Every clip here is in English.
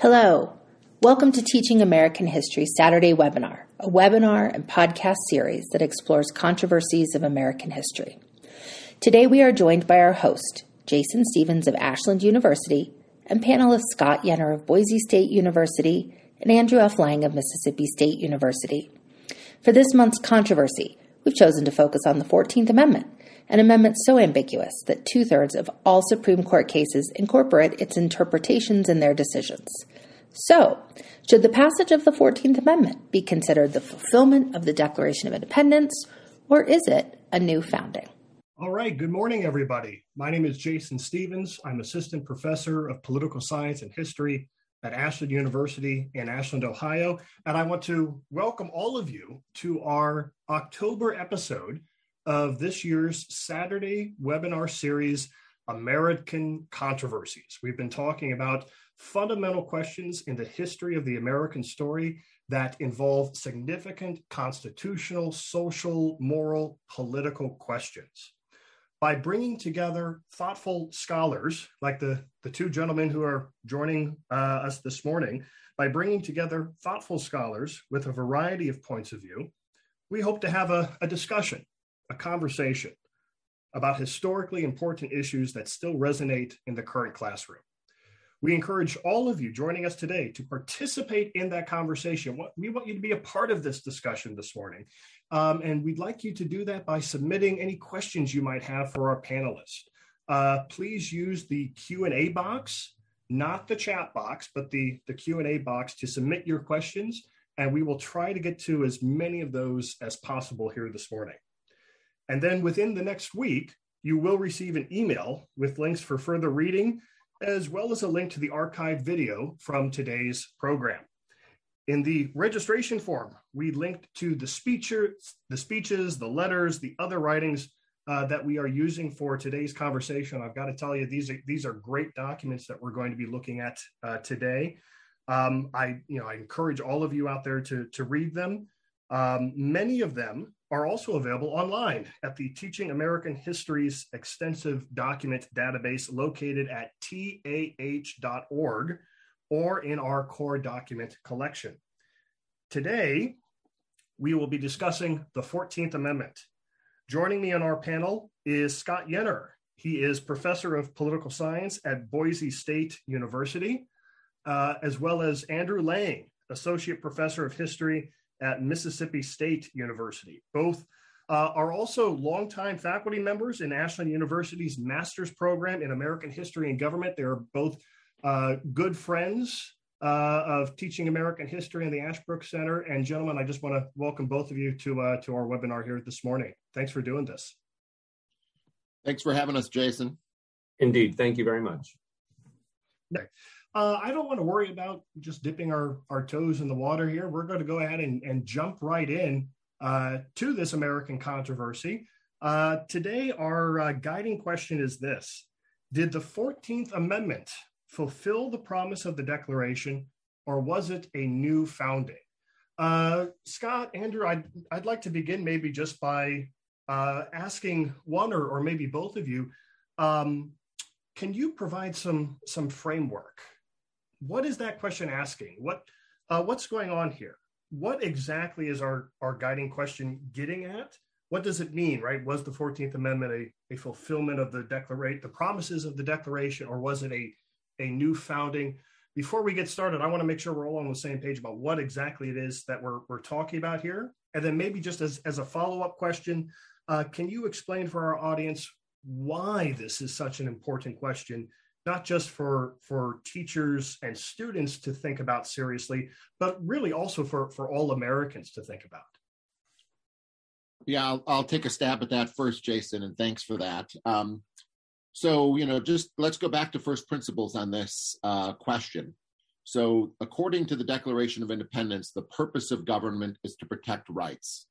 Hello. Welcome to Teaching American History Saturday webinar, a webinar and podcast series that explores controversies of American history. Today we are joined by our host, Jason Stevens of Ashland University, and panelists Scott Yenor of Boise State University and Andrew F. Lang of Mississippi State University. For this month's controversy, we've chosen to focus on the 14th Amendment, an amendment so ambiguous that two thirds of all Supreme Court cases incorporate its interpretations in their decisions. So, should the passage of the 14th Amendment be considered the fulfillment of the Declaration of Independence, or is it a new founding? All right, good morning, everybody. My name is Jason Stevens. I'm Assistant Professor of Political Science and History at Ashland University in Ashland, Ohio. And I want to welcome all of you to our October episode of this year's Saturday webinar series, American Controversies. We've been talking about fundamental questions in the history of the American story that involve significant constitutional, social, moral, political questions. By bringing together thoughtful scholars, like the, the two gentlemen who are joining uh, us this morning, by bringing together thoughtful scholars with a variety of points of view, we hope to have a, a discussion, a conversation about historically important issues that still resonate in the current classroom. We encourage all of you joining us today to participate in that conversation. We want you to be a part of this discussion this morning. Um, and we'd like you to do that by submitting any questions you might have for our panelists. Uh, please use the Q&A box, not the chat box, but the, the Q&A box to submit your questions. And we will try to get to as many of those as possible here this morning. And then within the next week, you will receive an email with links for further reading as well as a link to the archived video from today's program. In the registration form, we linked to the, speecher, the speeches, the letters, the other writings uh, that we are using for today's conversation. I've got to tell you, these are, these are great documents that we're going to be looking at uh, today. Um, I, you know, I encourage all of you out there to, to read them. Um, many of them are also available online at the Teaching American History's extensive document database located at tah.org or in our core document collection. Today, we will be discussing the 14th Amendment. Joining me on our panel is Scott Yenor. He is professor of political science at Boise State University, uh, as well as Andrew Lang, associate professor of history at Mississippi State University. Both uh, are also longtime faculty members in Ashland University's master's program in American history and government. They are both uh, good friends uh, of teaching American history in the Ashbrook Center. And gentlemen, I just want to welcome both of you to uh, to our webinar here this morning. Thanks for doing this. Thanks for having us, Jason. Indeed, thank you very much. Uh, I don't want to worry about just dipping our, our toes in the water here. We're going to go ahead and, and jump right in uh, to this American controversy. Uh, today, our uh, guiding question is this Did the 14th Amendment fulfill the promise of the Declaration, or was it a new founding? Uh, Scott, Andrew, I'd, I'd like to begin maybe just by uh, asking one or, or maybe both of you um, can you provide some some framework what is that question asking? What uh, what's going on here? What exactly is our our guiding question getting at? What does it mean, right? Was the 14th Amendment a, a fulfillment of the declaration, the promises of the Declaration, or was it a, a new founding? Before we get started, I want to make sure we're all on the same page about what exactly it is that we're, we're talking about here. And then maybe just as, as a follow-up question, uh, can you explain for our audience why this is such an important question not just for for teachers and students to think about seriously, but really also for for all Americans to think about. Yeah, I'll, I'll take a stab at that first, Jason, and thanks for that. Um, so, you know, just let's go back to first principles on this uh, question. So, according to the Declaration of Independence, the purpose of government is to protect rights,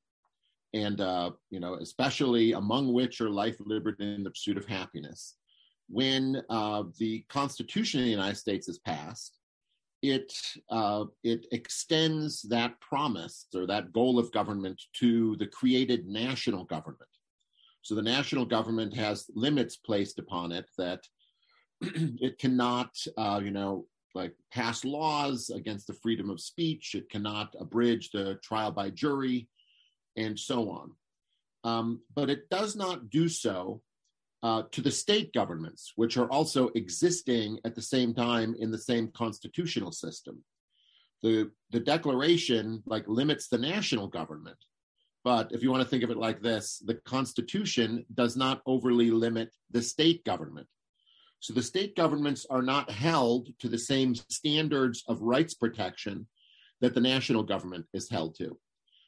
and uh, you know, especially among which are life, liberty, and the pursuit of happiness when uh, the Constitution of the United States is passed, it uh, it extends that promise or that goal of government to the created national government. So the national government has limits placed upon it that it cannot, uh, you know, like pass laws against the freedom of speech. It cannot abridge the trial by jury, and so on. Um, but it does not do so uh, to the state governments, which are also existing at the same time in the same constitutional system. The, the declaration like limits the national government. But if you want to think of it like this, the Constitution does not overly limit the state government. So the state governments are not held to the same standards of rights protection that the national government is held to.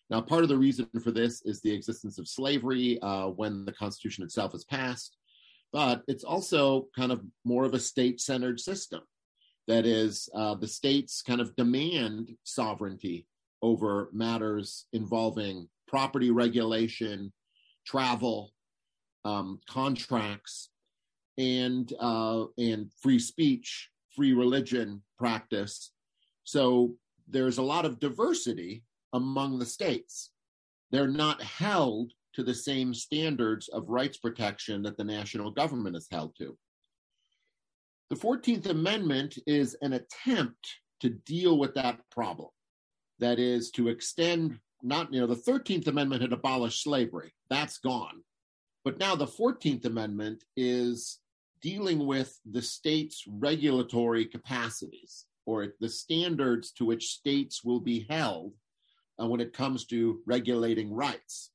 Now, part of the reason for this is the existence of slavery uh, when the Constitution itself is passed, but it's also kind of more of a state centered system. That is, uh, the states kind of demand sovereignty over matters involving property regulation, travel, um, contracts, and uh, and free speech, free religion practice. So there's a lot of diversity among the states. They're not held to the same standards of rights protection that the national government is held to. The 14th Amendment is an attempt to deal with that problem. That is, to extend, not, you know, the 13th Amendment had abolished slavery, that's gone. But now the 14th Amendment is dealing with the state's regulatory capacities or the standards to which states will be held uh, when it comes to regulating rights.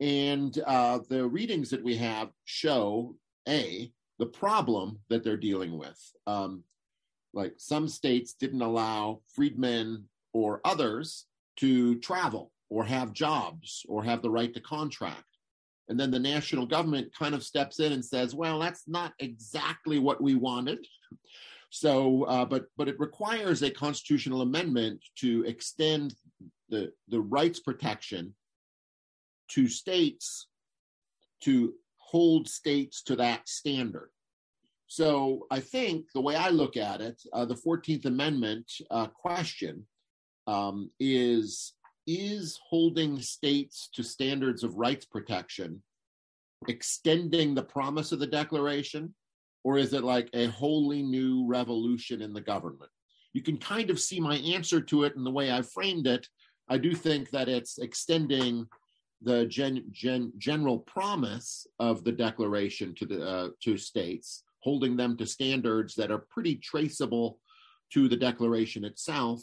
And uh, the readings that we have show A, the problem that they're dealing with. Um, like some states didn't allow freedmen or others to travel or have jobs or have the right to contract. And then the national government kind of steps in and says, well, that's not exactly what we wanted. So, uh, but but it requires a constitutional amendment to extend the the rights protection to states to hold states to that standard. So I think the way I look at it, uh, the 14th Amendment uh, question um, is is holding states to standards of rights protection extending the promise of the Declaration, or is it like a wholly new revolution in the government? You can kind of see my answer to it in the way I framed it. I do think that it's extending the gen, gen, general promise of the declaration to the uh, to states, holding them to standards that are pretty traceable to the declaration itself.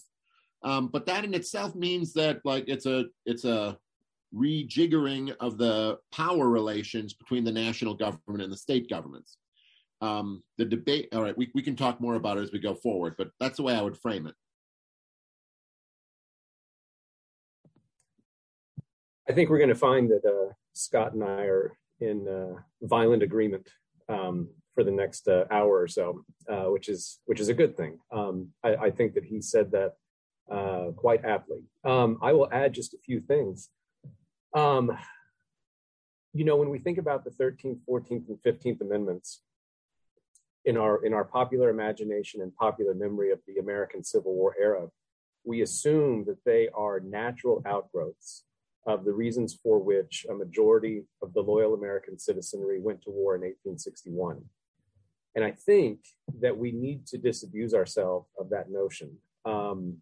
Um, but that in itself means that like it's a it's a rejiggering of the power relations between the national government and the state governments. Um, the debate, all right, we, we can talk more about it as we go forward, but that's the way I would frame it. I think we're going to find that uh, Scott and I are in uh, violent agreement um, for the next uh, hour or so, uh, which is which is a good thing. Um, I, I, think that he said that uh, quite aptly. Um, I will add just a few things. Um, you know, when we think about the 13th, 14th, and 15th Amendments in our in our popular imagination and popular memory of the American Civil War era, we assume that they are natural outgrowths of the reasons for which a majority of the loyal American citizenry went to war in 1861. And I think that we need to disabuse ourselves of that notion. Um,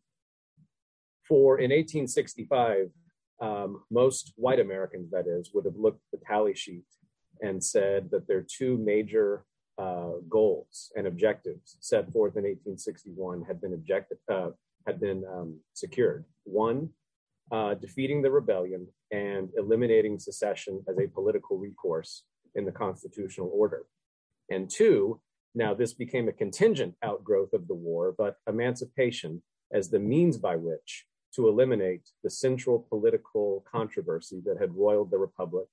for in 1865, um, most white Americans, that is, would have looked at the tally sheet and said that their two major uh, goals and objectives set forth in 1861 had been uh, had been um, secured. One, uh, defeating the rebellion and eliminating secession as a political recourse in the constitutional order. And two, now this became a contingent outgrowth of the war, but emancipation as the means by which to eliminate the central political controversy that had roiled the Republic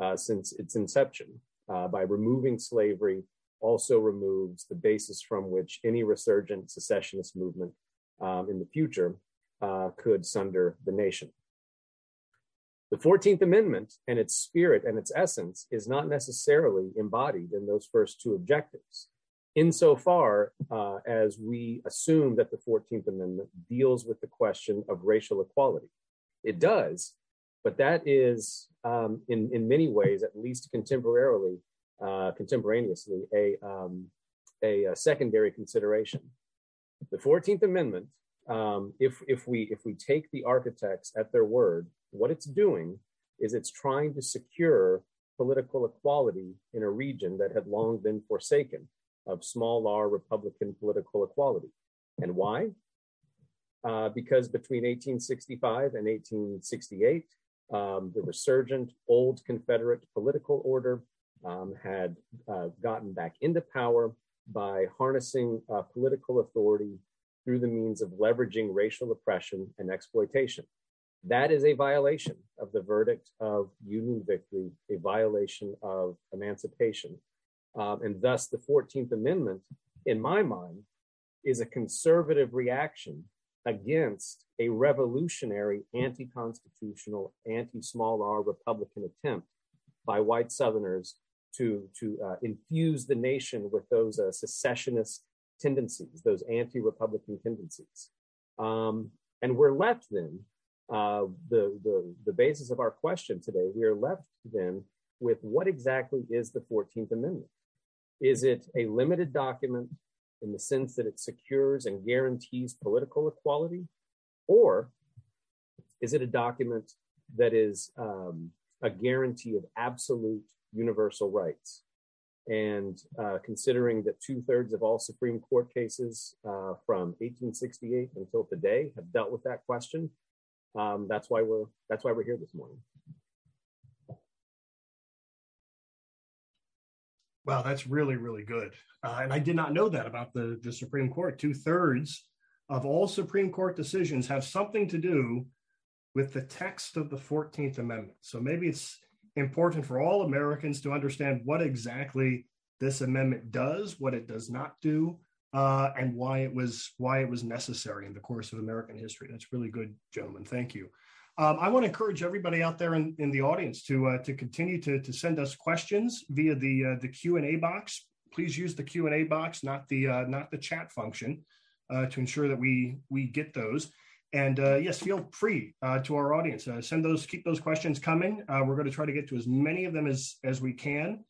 uh, since its inception. Uh, by removing slavery, also removes the basis from which any resurgent secessionist movement um, in the future uh, could sunder the nation. The 14th Amendment and its spirit and its essence is not necessarily embodied in those first two objectives, insofar uh, as we assume that the 14th Amendment deals with the question of racial equality. It does, but that is, um, in, in many ways, at least contemporarily, uh, contemporaneously, a, um, a, a secondary consideration. The 14th Amendment, um, if, if, we, if we take the architects at their word, what it's doing is it's trying to secure political equality in a region that had long been forsaken of small r Republican political equality. And why? Uh, because between 1865 and 1868, um, the resurgent old Confederate political order um, had uh, gotten back into power by harnessing uh, political authority through the means of leveraging racial oppression and exploitation. That is a violation of the verdict of Union victory, a violation of emancipation. Um, and thus, the 14th Amendment, in my mind, is a conservative reaction against a revolutionary, anti constitutional, anti small r Republican attempt by white Southerners to, to uh, infuse the nation with those uh, secessionist tendencies, those anti Republican tendencies. Um, and we're left then, uh, the, the, the basis of our question today, we are left then with what exactly is the 14th Amendment? Is it a limited document in the sense that it secures and guarantees political equality? Or is it a document that is um, a guarantee of absolute universal rights? And uh, considering that two thirds of all Supreme Court cases uh, from 1868 until today have dealt with that question, um, that's why we're that's why we're here this morning. Wow, that's really, really good. Uh, and I did not know that about the, the Supreme Court. Two thirds of all Supreme Court decisions have something to do with the text of the 14th Amendment. So maybe it's important for all Americans to understand what exactly this amendment does, what it does not do, uh, and why it was why it was necessary in the course of American history. That's really good, gentlemen. Thank you. Um, I want to encourage everybody out there in, in the audience to uh, to continue to, to send us questions via the uh, the Q and A box. Please use the Q and A box, not the uh, not the chat function, uh, to ensure that we we get those. And uh, yes, feel free uh, to our audience. send those, keep those questions coming. we're going to try to get to as many of them as as we can.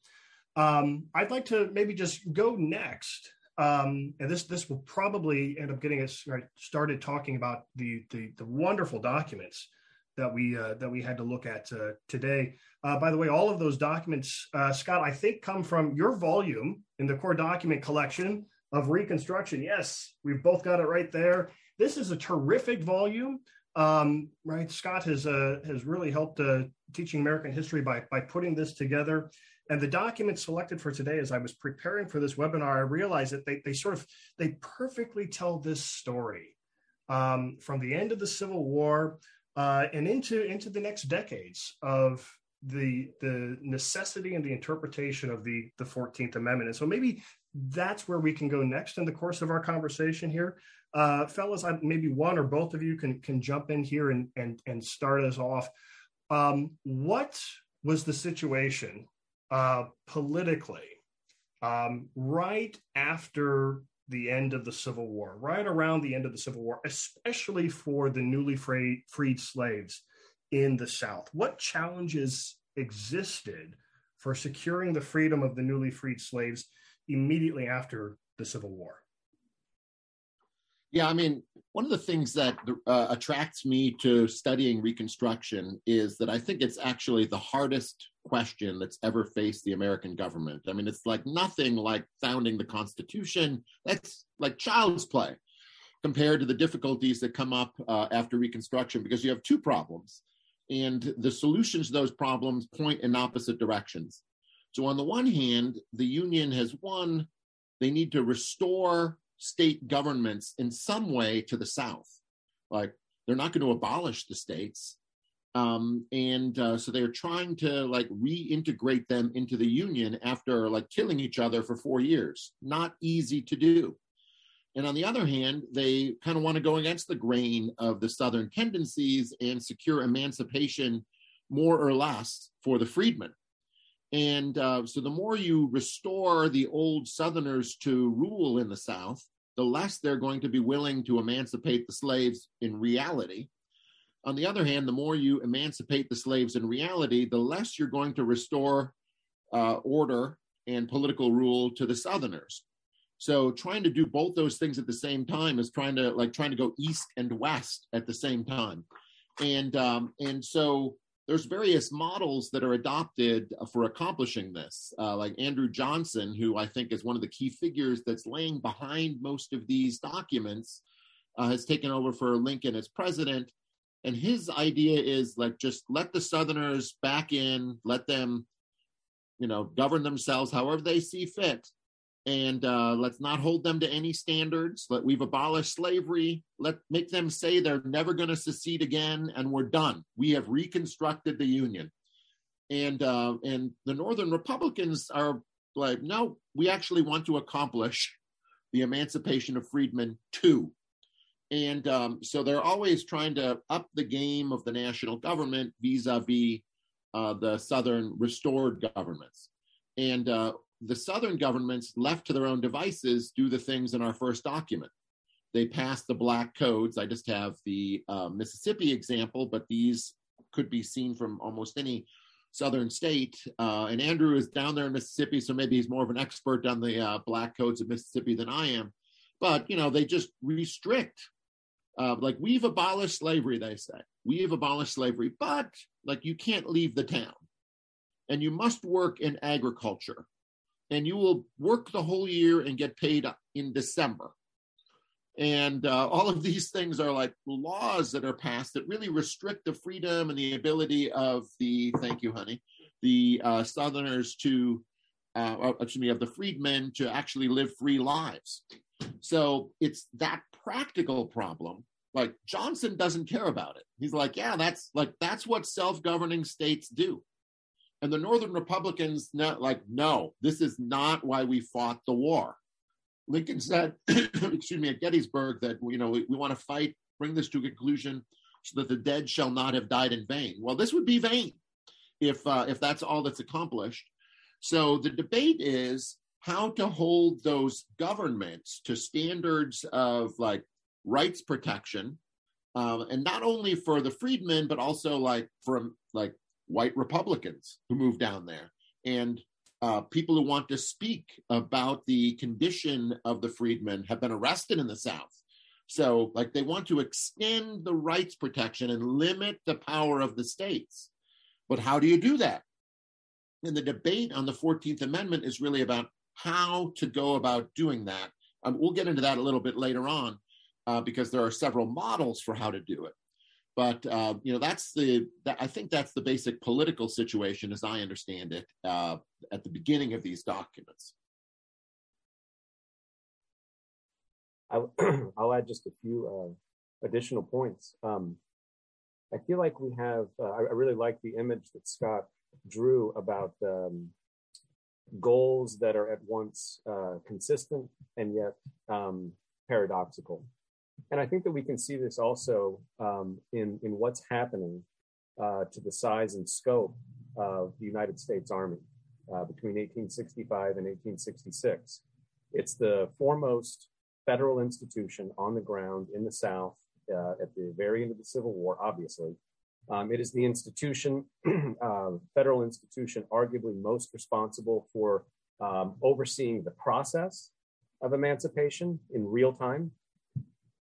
Um, I'd like to maybe just go next um, and this this will probably end up getting us started talking about the, the, the wonderful documents that we uh, that we had to look at uh, today. Uh, by the way, all of those documents, uh, Scott, I think come from your volume in the core document collection of Reconstruction. Yes, we've both got it right there. This is a terrific volume. Um, right, Scott has uh, has really helped uh, teaching American history by by putting this together. And the documents selected for today, as I was preparing for this webinar, I realized that they they sort of they perfectly tell this story um, from the end of the Civil War uh, and into into the next decades of the the necessity and the interpretation of the the 14th amendment and so maybe that's where we can go next in the course of our conversation here uh, fellas I, maybe one or both of you can can jump in here and and and start us off um, what was the situation uh, politically um, right after the end of the Civil War, right around the end of the Civil War, especially for the newly freed, freed slaves in the South? What challenges existed for securing the freedom of the newly freed slaves immediately after the Civil War? Yeah, I mean, one of the things that uh, attracts me to studying Reconstruction is that I think it's actually the hardest question that's ever faced the American government. I mean, it's like nothing like founding the Constitution. That's like child's play compared to the difficulties that come up uh, after Reconstruction because you have two problems. And the solutions to those problems point in opposite directions. So, on the one hand, the Union has won, they need to restore state governments in some way to the South. Like they're not going to abolish the states. Um, and uh, so they're trying to like reintegrate them into the union after like killing each other for four years. Not easy to do. And on the other hand, they kind of want to go against the grain of the Southern tendencies and secure emancipation more or less for the freedmen. And uh, so the more you restore the old Southerners to rule in the South, the less they're going to be willing to emancipate the slaves in reality. On the other hand, the more you emancipate the slaves in reality, the less you're going to restore uh, order and political rule to the Southerners. So trying to do both those things at the same time is trying to like trying to go east and west at the same time, and um, and so there's various models that are adopted for accomplishing this, uh, like Andrew Johnson, who I think is one of the key figures that's laying behind most of these documents, uh, has taken over for Lincoln as president. And his idea is like just let the Southerners back in, let them, you know, govern themselves however they see fit and uh, let's not hold them to any standards. Let we've abolished slavery. Let make them say they're never going to secede again, and we're done. We have reconstructed the union, and uh, and the Northern Republicans are like, no, we actually want to accomplish the emancipation of freedmen too. And um, so they're always trying to up the game of the national government vis-a-vis uh, the Southern restored governments. And uh, the Southern governments, left to their own devices, do the things in our first document. They pass the black codes. I just have the uh, Mississippi example, but these could be seen from almost any southern state. Uh, and Andrew is down there in Mississippi, so maybe he's more of an expert on the uh, black codes of Mississippi than I am. But you know, they just restrict. Uh, like we've abolished slavery, they say we've abolished slavery, but like you can't leave the town, and you must work in agriculture, and you will work the whole year and get paid in December. And uh, all of these things are like laws that are passed that really restrict the freedom and the ability of the, thank you, honey, the uh, Southerners to, uh, excuse me, of the freedmen to actually live free lives. So it's that practical problem. Like Johnson doesn't care about it. He's like, yeah, that's like, that's what self governing states do. And the Northern Republicans, not like, no, this is not why we fought the war. Lincoln said, excuse me, at Gettysburg that, you know, we, we want to fight, bring this to a conclusion so that the dead shall not have died in vain. Well, this would be vain if, uh, if that's all that's accomplished. So the debate is how to hold those governments to standards of like rights protection, um, and not only for the freedmen, but also like from like white Republicans who moved down there and uh, people who want to speak about the condition of the freedmen have been arrested in the South. So, like, they want to extend the rights protection and limit the power of the states. But how do you do that? And the debate on the 14th Amendment is really about how to go about doing that. Um, we'll get into that a little bit later on uh, because there are several models for how to do it. But uh, you know, that's the that, I think that's the basic political situation, as I understand it, uh, at the beginning of these documents. I'll, I'll add just a few uh, additional points. Um, I feel like we have. Uh, I, I, really like the image that Scott drew about um, goals that are at once uh, consistent and yet um, paradoxical. And I think that we can see this also um, in, in what's happening uh, to the size and scope of the United States Army uh, between 1865 and 1866. It's the foremost federal institution on the ground in the South uh, at the very end of the Civil War, obviously. Um, it is the institution, uh, federal institution, arguably most responsible for um, overseeing the process of emancipation in real time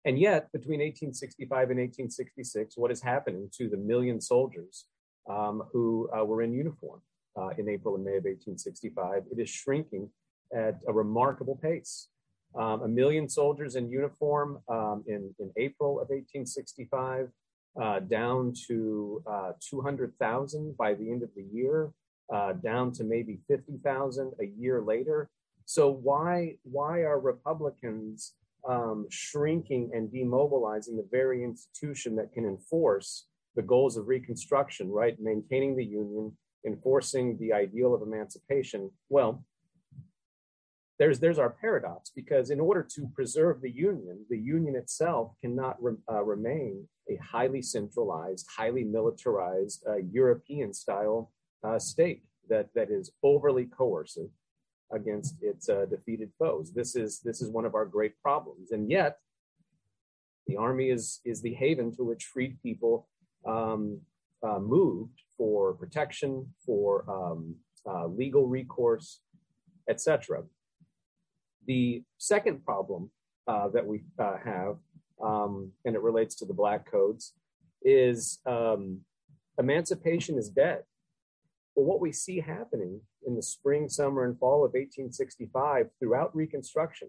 and yet, between 1865 and 1866, what is happening to the million soldiers um, who uh, were in uniform uh, in April and May of 1865? It is shrinking at a remarkable pace. Um, a million soldiers in uniform um, in, in April of 1865, uh, down to uh, 200,000 by the end of the year, uh, down to maybe 50,000 a year later. So why why are Republicans um, shrinking and demobilizing the very institution that can enforce the goals of Reconstruction, right? Maintaining the Union, enforcing the ideal of emancipation. Well, there's there's our paradox because in order to preserve the Union, the Union itself cannot re, uh, remain a highly centralized, highly militarized uh, European style uh, state that that is overly coercive against its uh, defeated foes. This is this is one of our great problems, and yet the army is is the haven to which freed people um, uh, moved for protection, for um, uh, legal recourse, etc. The second problem uh, that we uh, have, um, and it relates to the Black Codes, is um, emancipation is dead. But what we see happening in the spring, summer, and fall of 1865 throughout Reconstruction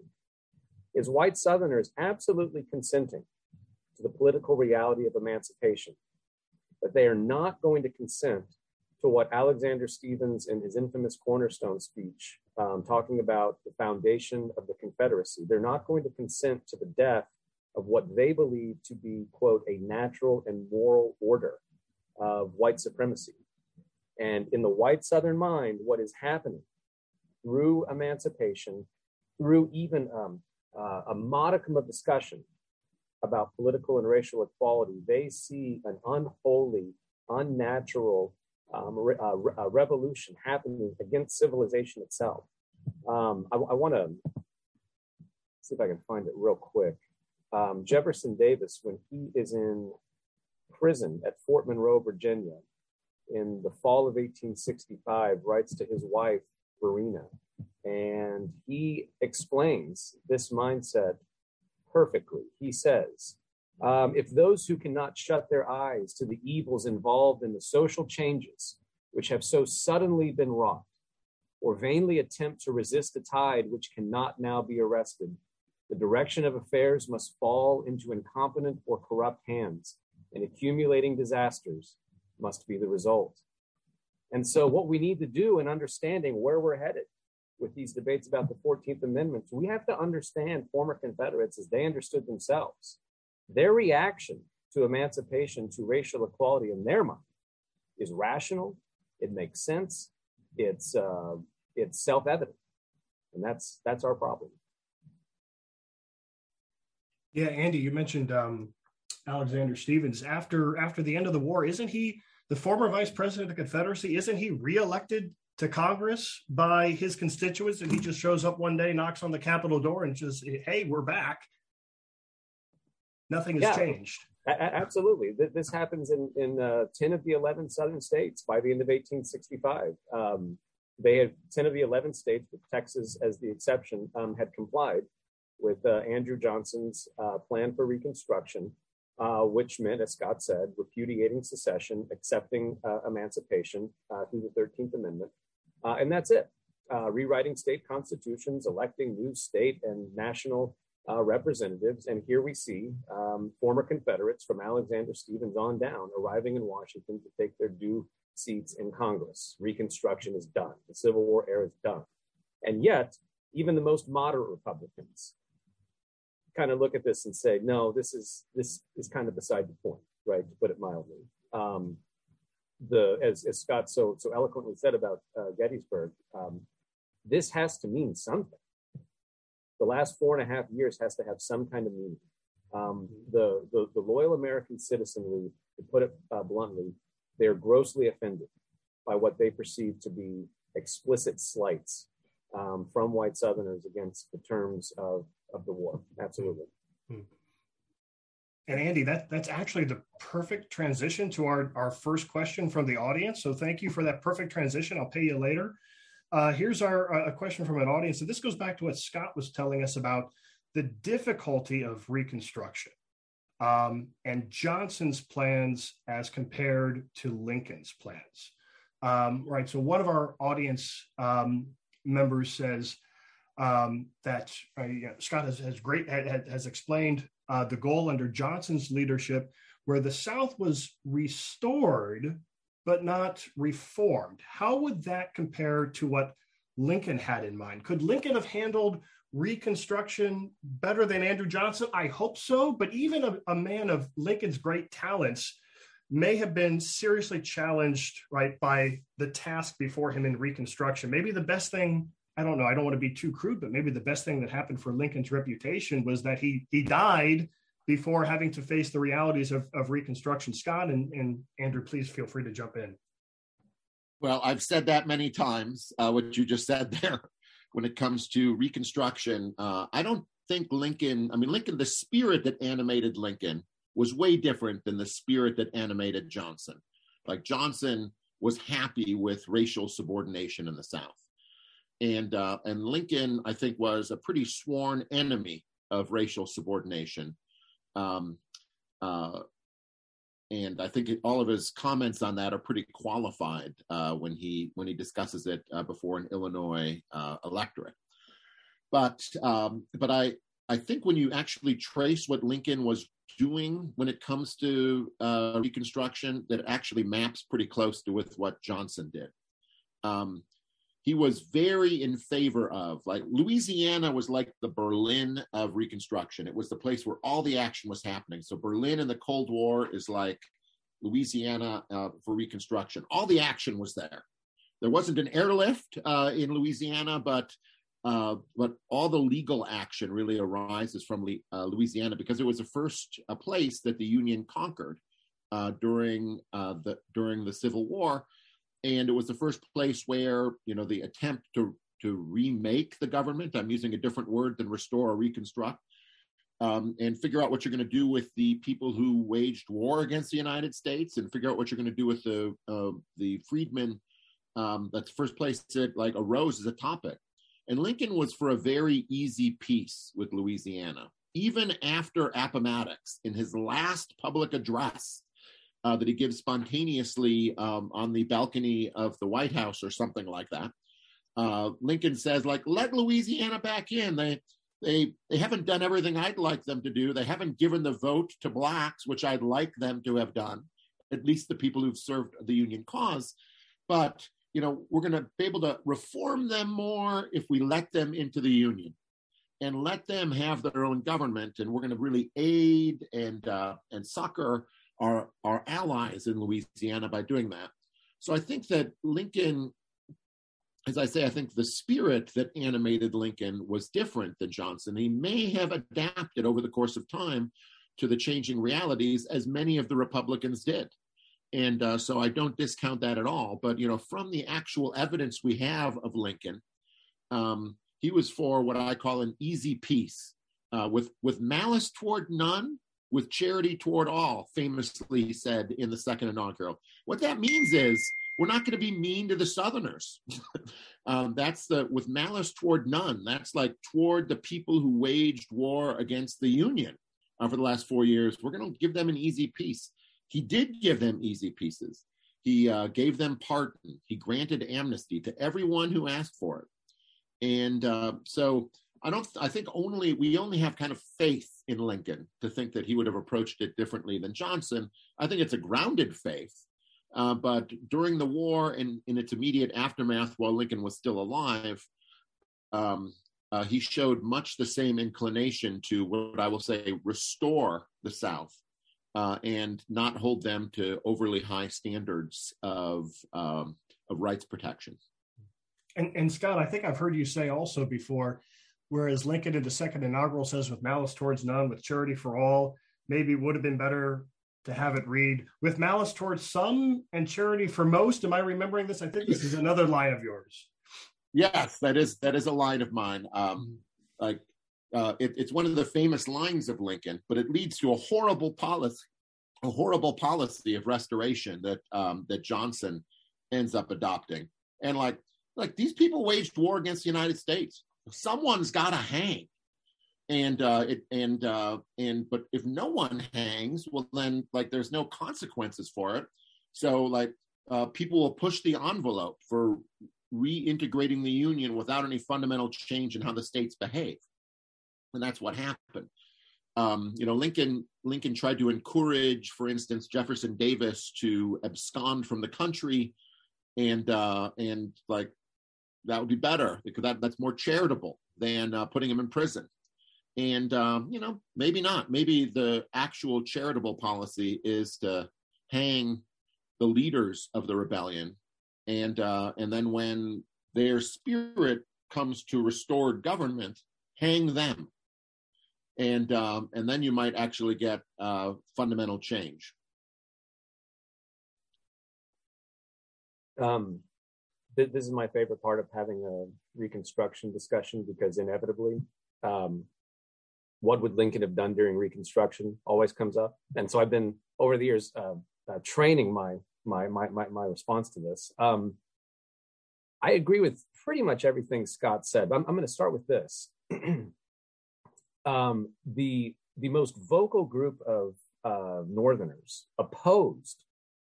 is white Southerners absolutely consenting to the political reality of emancipation, but they are not going to consent to what Alexander Stephens in his infamous Cornerstone speech, um, talking about the foundation of the Confederacy, they're not going to consent to the death of what they believe to be, quote, a natural and moral order of white supremacy. And in the white Southern mind, what is happening through emancipation, through even um, uh, a modicum of discussion about political and racial equality, they see an unholy, unnatural um, re- uh, re- revolution happening against civilization itself. Um, I, I want to see if I can find it real quick. Um, Jefferson Davis, when he is in prison at Fort Monroe, Virginia, in the fall of 1865, writes to his wife, Varina, and he explains this mindset perfectly. He says, um, if those who cannot shut their eyes to the evils involved in the social changes which have so suddenly been wrought, or vainly attempt to resist a tide which cannot now be arrested, the direction of affairs must fall into incompetent or corrupt hands, and accumulating disasters must be the result. And so, what we need to do in understanding where we're headed with these debates about the 14th Amendment, we have to understand former Confederates as they understood themselves. Their reaction to emancipation, to racial equality in their mind is rational, it makes sense, it's, uh, it's self evident. And that's, that's our problem. Yeah, Andy, you mentioned um, Alexander Stephens. After after the end of the war, isn't he the former vice president of the Confederacy? Isn't he reelected to Congress by his constituents, and he just shows up one day, knocks on the Capitol door, and just, "Hey, we're back." Nothing has yeah, changed. Absolutely, this happens in in uh, ten of the eleven Southern states by the end of 1865. Um, they had ten of the eleven states, with Texas as the exception, um, had complied with uh, Andrew Johnson's uh, plan for Reconstruction, uh, which meant, as Scott said, repudiating secession, accepting uh, emancipation uh, through the 13th Amendment. Uh, and that's it. rewriting state constitutions, electing new state and national representatives. And here we see um, former Confederates from Alexander Stephens on down arriving in Washington to take their due seats in Congress. Reconstruction is done. The Civil War era is done. And yet, even the most moderate Republicans kind of look at this and say, no, this is this is kind of beside the point, right? To put it mildly. Um, the as, as Scott so so eloquently said about uh, Gettysburg, um, this has to mean something. The last four and a half years has to have some kind of meaning. Um, the, the, the loyal American citizenry, to put it uh, bluntly, they're grossly offended by what they perceive to be explicit slights um, from white Southerners against the terms of of the war. Absolutely. Hmm. And Andy, that that's actually the perfect transition to our our first question from the audience. So thank you for that perfect transition. I'll pay you later. Uh, here's our a question from an audience. So this goes back to what Scott was telling us about the difficulty of Reconstruction um, and Johnson's plans as compared to Lincoln's plans. Um, right. So one of our audience um, members says um, that uh, yeah, Scott has, has great has explained uh, the goal under Johnson's leadership, where the South was restored but not reformed. How would that compare to what Lincoln had in mind? Could Lincoln have handled Reconstruction better than Andrew Johnson? I hope so. But even a, a man of Lincoln's great talents may have been seriously challenged right by the task before him in reconstruction maybe the best thing I don't know. I don't want to be too crude, but maybe the best thing that happened for Lincoln's reputation was that he he died before having to face the realities of, of Reconstruction. Scott and, and Andrew, please feel free to jump in. Well, I've said that many times, uh, what you just said there, when it comes to Reconstruction. Uh, I don't think Lincoln, I mean, Lincoln, the spirit that animated Lincoln was way different than the spirit that animated Johnson. Like Johnson was happy with racial subordination in the South and uh, and Lincoln, I think, was a pretty sworn enemy of racial subordination. Um, uh, and I think all of his comments on that are pretty qualified uh, when he when he discusses it uh, before an Illinois uh, electorate. But um, but I I think when you actually trace what Lincoln was doing when it comes to uh, Reconstruction, that actually maps pretty close to with what Johnson did. Um, he was very in favor of like louisiana was like the berlin of reconstruction. It was the place where all the action was happening. So berlin in the cold war is like louisiana uh, for reconstruction. All the action was there. There wasn't an airlift uh, in louisiana but uh, but all the legal action really arises from uh, louisiana because it was the first uh, place that the union conquered uh, during the during the civil war and it was the first place where you know the attempt to to remake the government i'm using a different word than restore or reconstruct um, and figure out what you're going to do with the people who waged war against the united states and figure out what you're going to do with the uh, the freedmen um, that's the first place that like arose as a topic. And lincoln was for a very easy peace with louisiana. Even after appomattox in his last public address uh, that he gives spontaneously um, on the balcony of the White House or something like that. Uh, Lincoln says, like, let Louisiana back in. They they they haven't done everything I'd like them to do. They haven't given the vote to blacks, which I'd like them to have done. At least the people who've served the Union cause. But you know, we're going to be able to reform them more if we let them into the Union and let them have their own government. And we're going to really aid and uh, and succor our, our allies in Louisiana by doing that. So I think that Lincoln, as I say, I think the spirit that animated Lincoln was different than Johnson. He may have adapted over the course of time to the changing realities as many of the Republicans did. And uh, so I don't discount that at all. But, you know, from the actual evidence we have of Lincoln, um, he was for what I call an easy peace. Uh, with with malice toward none, with charity toward all, famously said in the second inaugural. What that means is we're not going to be mean to the Southerners. um, that's the with malice toward none. That's like toward the people who waged war against the Union uh, for the last four years. We're going to give them an easy peace. He did give them easy pieces. He uh, gave them pardon. He granted amnesty to everyone who asked for it. And uh, so I don't. I think only we only have kind of faith in Lincoln to think that he would have approached it differently than Johnson. I think it's a grounded faith. Uh, but during the war and in its immediate aftermath, while Lincoln was still alive, um, uh, he showed much the same inclination to what I will say restore the South uh, and not hold them to overly high standards of um, of rights protection. And, and Scott, I think I've heard you say also before whereas Lincoln in the second inaugural says with malice towards none, with charity for all, maybe would have been better to have it read with malice towards some and charity for most. Am I remembering this? I think this is another line of yours. Yes, that is that is a line of mine. Um, like uh, it, it's one of the famous lines of Lincoln, but it leads to a horrible policy, a horrible policy of restoration that um, that Johnson ends up adopting. And like like these people waged war against the United States someone's got to hang. And uh it and uh and but if no one hangs well then like there's no consequences for it. So like uh people will push the envelope for reintegrating the union without any fundamental change in how the states behave. And that's what happened. Um you know lincoln lincoln tried to encourage for instance jefferson davis to abscond from the country and uh and like that would be better because that, that's more charitable than uh, putting him in prison. And, um, you know, maybe not. Maybe the actual charitable policy is to hang the leaders of the rebellion. And, uh, and then when their spirit comes to restored government, hang them. And, um, and then you might actually get uh, fundamental change. Um, this is my favorite part of having a reconstruction discussion because inevitably um, what would lincoln have done during reconstruction always comes up and so i've been over the years uh, uh, training my, my, my my my response to this um, I agree with pretty much everything Scott said. I'm, I'm going to start with this. um, the the most vocal group of uh, Northerners opposed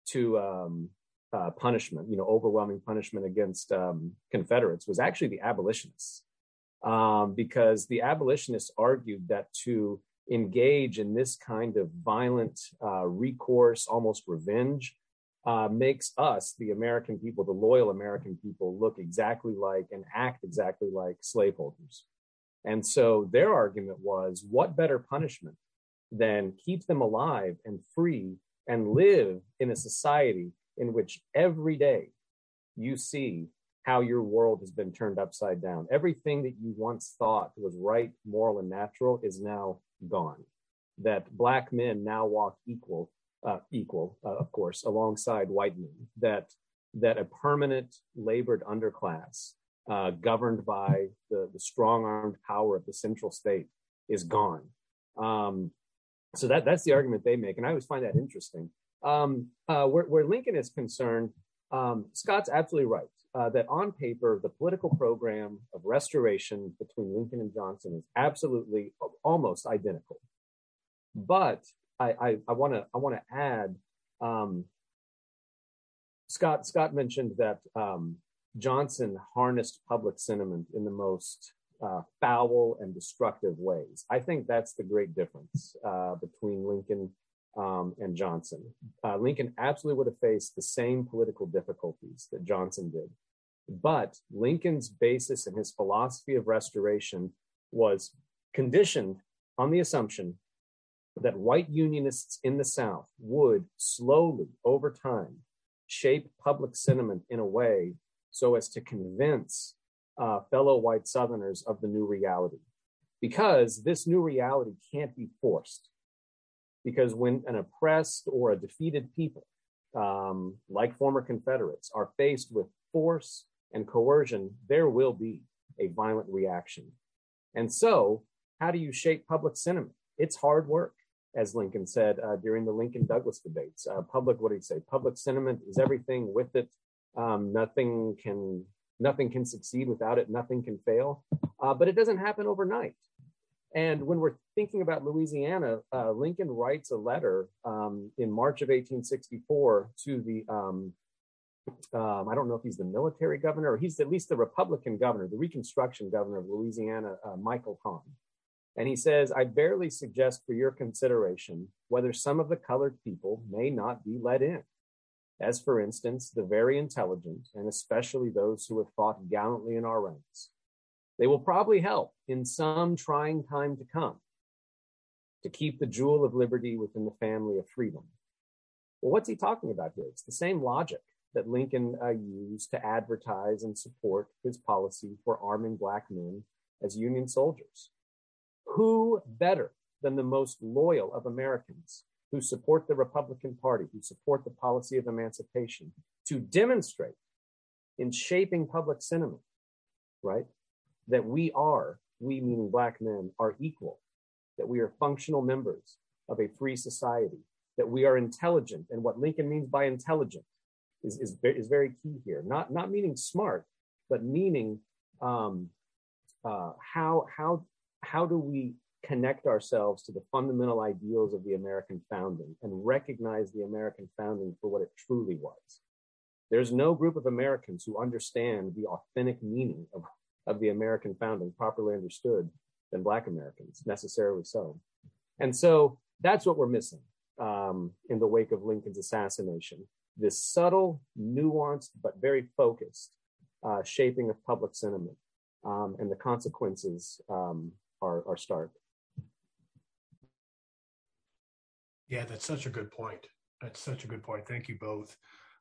to um, uh, punishment, you know, overwhelming punishment against um, Confederates was actually the abolitionists, um, because the abolitionists argued that to engage in this kind of violent uh, recourse, almost revenge, uh, makes us, the American people, the loyal American people, look exactly like and act exactly like slaveholders. And so their argument was what better punishment than keep them alive and free and live in a society in which every day you see how your world has been turned upside down. Everything that you once thought was right, moral, and natural is now gone. That black men now walk equal, uh, equal, uh, of course, alongside white men. That that a permanent labored underclass uh, governed by the, the strong armed power of the central state is gone. Um, so that that's the argument they make, and I always find that interesting. Um, uh, where, where, Lincoln is concerned, um, Scott's absolutely right uh, that on paper, the political program of restoration between Lincoln and Johnson is absolutely almost identical. But I want to I want to add. Um, Scott Scott mentioned that um, Johnson harnessed public sentiment in the most uh, foul and destructive ways. I think that's the great difference uh, between Lincoln um, and Johnson. Uh, Lincoln absolutely would have faced the same political difficulties that Johnson did. But Lincoln's basis and his philosophy of restoration was conditioned on the assumption that white Unionists in the South would slowly, over time, shape public sentiment in a way so as to convince uh, fellow white Southerners of the new reality. Because this new reality can't be forced. Because when an oppressed or a defeated people, um, like former Confederates, are faced with force and coercion, there will be a violent reaction. And so, how do you shape public sentiment? It's hard work, as Lincoln said uh, during the Lincoln Douglas debates. Uh, public, what did he say? Public sentiment is everything. With it, um, nothing can nothing can succeed without it. Nothing can fail. Uh, but it doesn't happen overnight. And when we're thinking about Louisiana, uh, Lincoln writes a letter um, in March of 1864 to the, um, um, I don't know if he's the military governor or he's at least the Republican governor, the Reconstruction governor of Louisiana, uh, Michael Hahn. And he says, I barely suggest for your consideration whether some of the colored people may not be let in, as for instance, the very intelligent, and especially those who have fought gallantly in our ranks they will probably help in some trying time to come to keep the jewel of liberty within the family of freedom. Well, what's he talking about here? It's the same logic that Lincoln uh, used to advertise and support his policy for arming black men as Union soldiers. Who better than the most loyal of Americans who support the Republican Party, who support the policy of emancipation, to demonstrate in shaping public sentiment, right? That we are, we meaning Black men, are equal, that we are functional members of a free society, that we are intelligent. And what Lincoln means by intelligent is, is, is very key here. Not, not meaning smart, but meaning um, uh, how, how, how do we connect ourselves to the fundamental ideals of the American founding and recognize the American founding for what it truly was. There's no group of Americans who understand the authentic meaning of of the American founding properly understood than Black Americans, necessarily so. And so that's what we're missing um, in the wake of Lincoln's assassination this subtle, nuanced, but very focused uh, shaping of public sentiment. Um, and the consequences um, are, are stark. Yeah, that's such a good point. That's such a good point. Thank you both.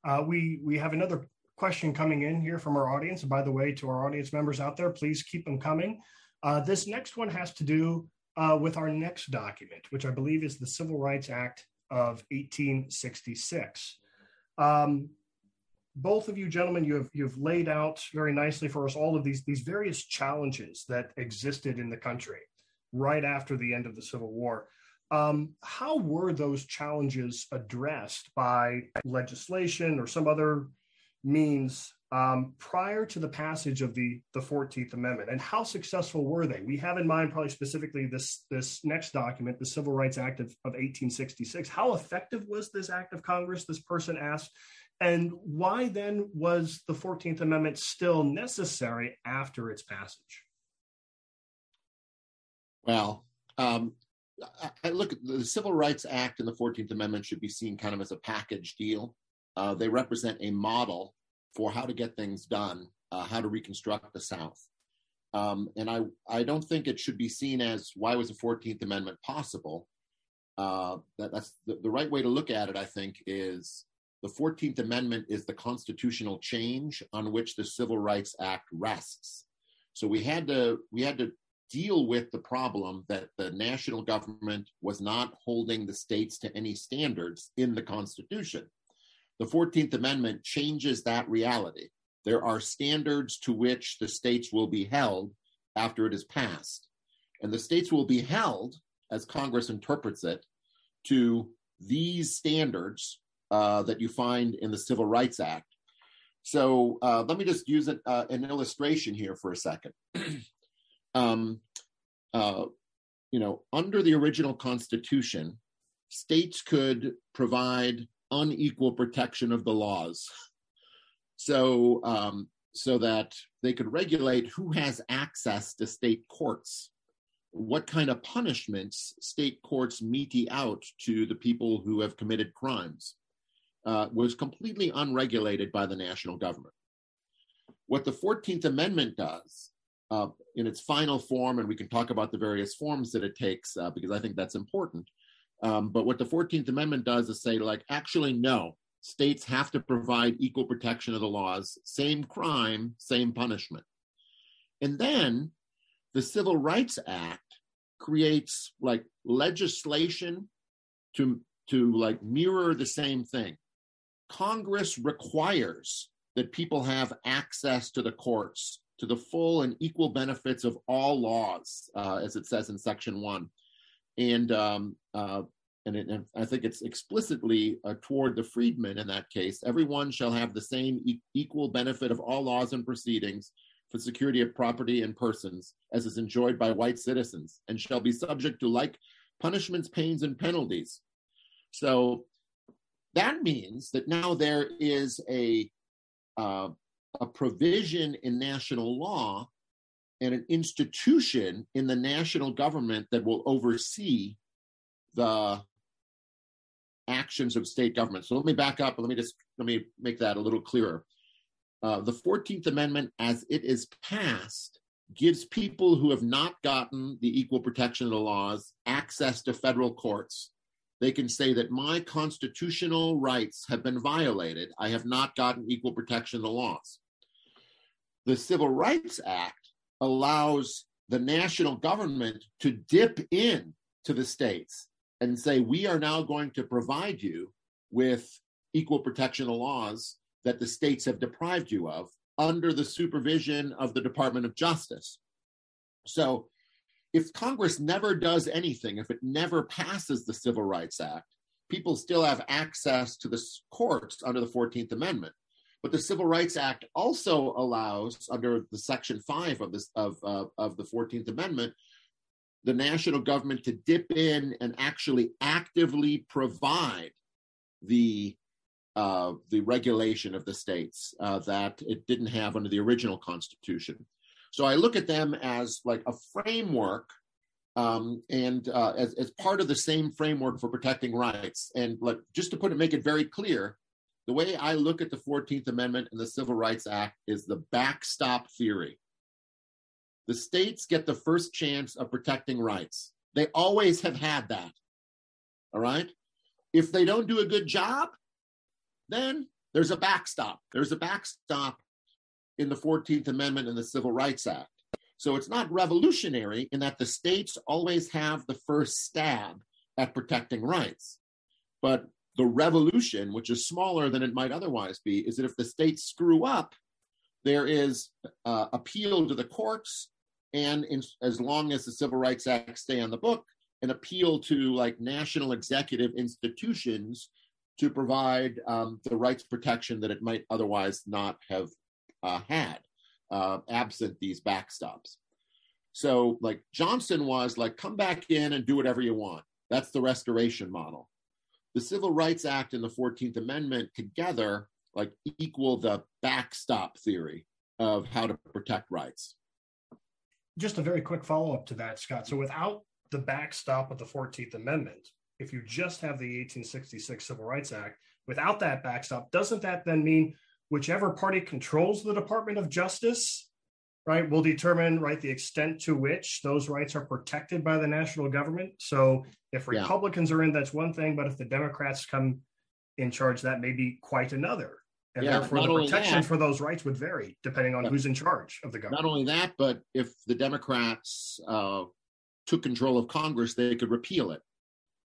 Uh, we we have another question coming in here from our audience. And by the way, to our audience members out there, please keep them coming. Uh, this next one has to do uh, with our next document, which I believe is the Civil Rights Act of 1866. Um, both of you gentlemen, you have you've laid out very nicely for us all of these these various challenges that existed in the country right after the end of the Civil War. Um, how were those challenges addressed by legislation or some other means um, prior to the passage of the, the 14th Amendment? And how successful were they? We have in mind probably specifically this, this next document, the Civil Rights Act of, of 1866. How effective was this act of Congress, this person asked? And why then was the 14th Amendment still necessary after its passage? Well, um, I look at the Civil Rights Act and the 14th Amendment should be seen kind of as a package deal. Uh, they represent a model for how to get things done, uh, how to reconstruct the South. Um, and I, I don't think it should be seen as why was the 14th Amendment possible. Uh, that, that's the, the right way to look at it, I think, is the 14th Amendment is the constitutional change on which the Civil Rights Act rests. So we had to we had to deal with the problem that the national government was not holding the states to any standards in the Constitution. The 14th Amendment changes that reality. There are standards to which the states will be held after it is passed. And the states will be held, as Congress interprets it, to these standards uh, that you find in the Civil Rights Act. So uh, let me just use it, uh, an illustration here for a second. um, uh, you know, under the original Constitution, states could provide unequal protection of the laws. So, um, so that they could regulate who has access to state courts, what kind of punishments state courts mete out to the people who have committed crimes, uh, was completely unregulated by the national government. What the 14th Amendment does uh, in its final form, and we can talk about the various forms that it takes uh, because I think that's important, um, but what the 14th Amendment does is say, like, actually, no, states have to provide equal protection of the laws, same crime, same punishment. And then the Civil Rights Act creates like legislation to to like mirror the same thing. Congress requires that people have access to the courts to the full and equal benefits of all laws, uh, as it says in Section One and um, uh, and, it, and, I think it's explicitly uh, toward the freedmen in that case. Everyone shall have the same e- equal benefit of all laws and proceedings for security of property and persons, as is enjoyed by white citizens, and shall be subject to like punishments, pains, and penalties. So that means that now there is a uh, a provision in national law and an institution in the national government that will oversee the actions of state government. So let me back up let me just let me make that a little clearer. Uh, the 14th Amendment, as it is passed, gives people who have not gotten the equal protection of the laws access to federal courts. They can say that my constitutional rights have been violated. I have not gotten equal protection of the laws. The Civil Rights Act allows the national government to dip in to the states and say, we are now going to provide you with equal protection laws that the states have deprived you of under the supervision of the Department of Justice. So, if Congress never does anything, if it never passes the Civil Rights Act, people still have access to the courts under the 14th Amendment. But the Civil Rights Act also allows, under the Section 5 of, this, of, uh, of the 14th Amendment, the national government to dip in and actually actively provide the uh, the regulation of the states uh, that it didn't have under the original constitution. So I look at them as like a framework um, and uh, as, as part of the same framework for protecting rights. And like, just to put it, make it very clear, the way I look at the 14th Amendment and the Civil Rights Act is the backstop theory. The states get the first chance of protecting rights. They always have had that. All right? If they don't do a good job, then there's a backstop. There's a backstop in the 14th Amendment and the Civil Rights Act. So it's not revolutionary in that the states always have the first stab at protecting rights. But the revolution, which is smaller than it might otherwise be, is that if the states screw up, there is uh, appeal to the courts, and in, as long as the Civil Rights Act stay on the book, an appeal to like national executive institutions to provide um, the rights protection that it might otherwise not have uh, had, uh, absent these backstops. So, like Johnson was like, come back in and do whatever you want. That's the restoration model. The Civil Rights Act and the 14th Amendment together like equal the backstop theory of how to protect rights. Just a very quick follow up to that, Scott. So, without the backstop of the 14th Amendment, if you just have the 1866 Civil Rights Act, without that backstop, doesn't that then mean whichever party controls the Department of Justice, right, will determine right the extent to which those rights are protected by the national government? So, if Republicans yeah. are in, that's one thing, but if the Democrats come in charge, that may be quite another. And yeah, therefore, the protection that, for those rights would vary depending on who's in charge of the government. Not only that, but if the Democrats uh, took control of Congress, they could repeal it.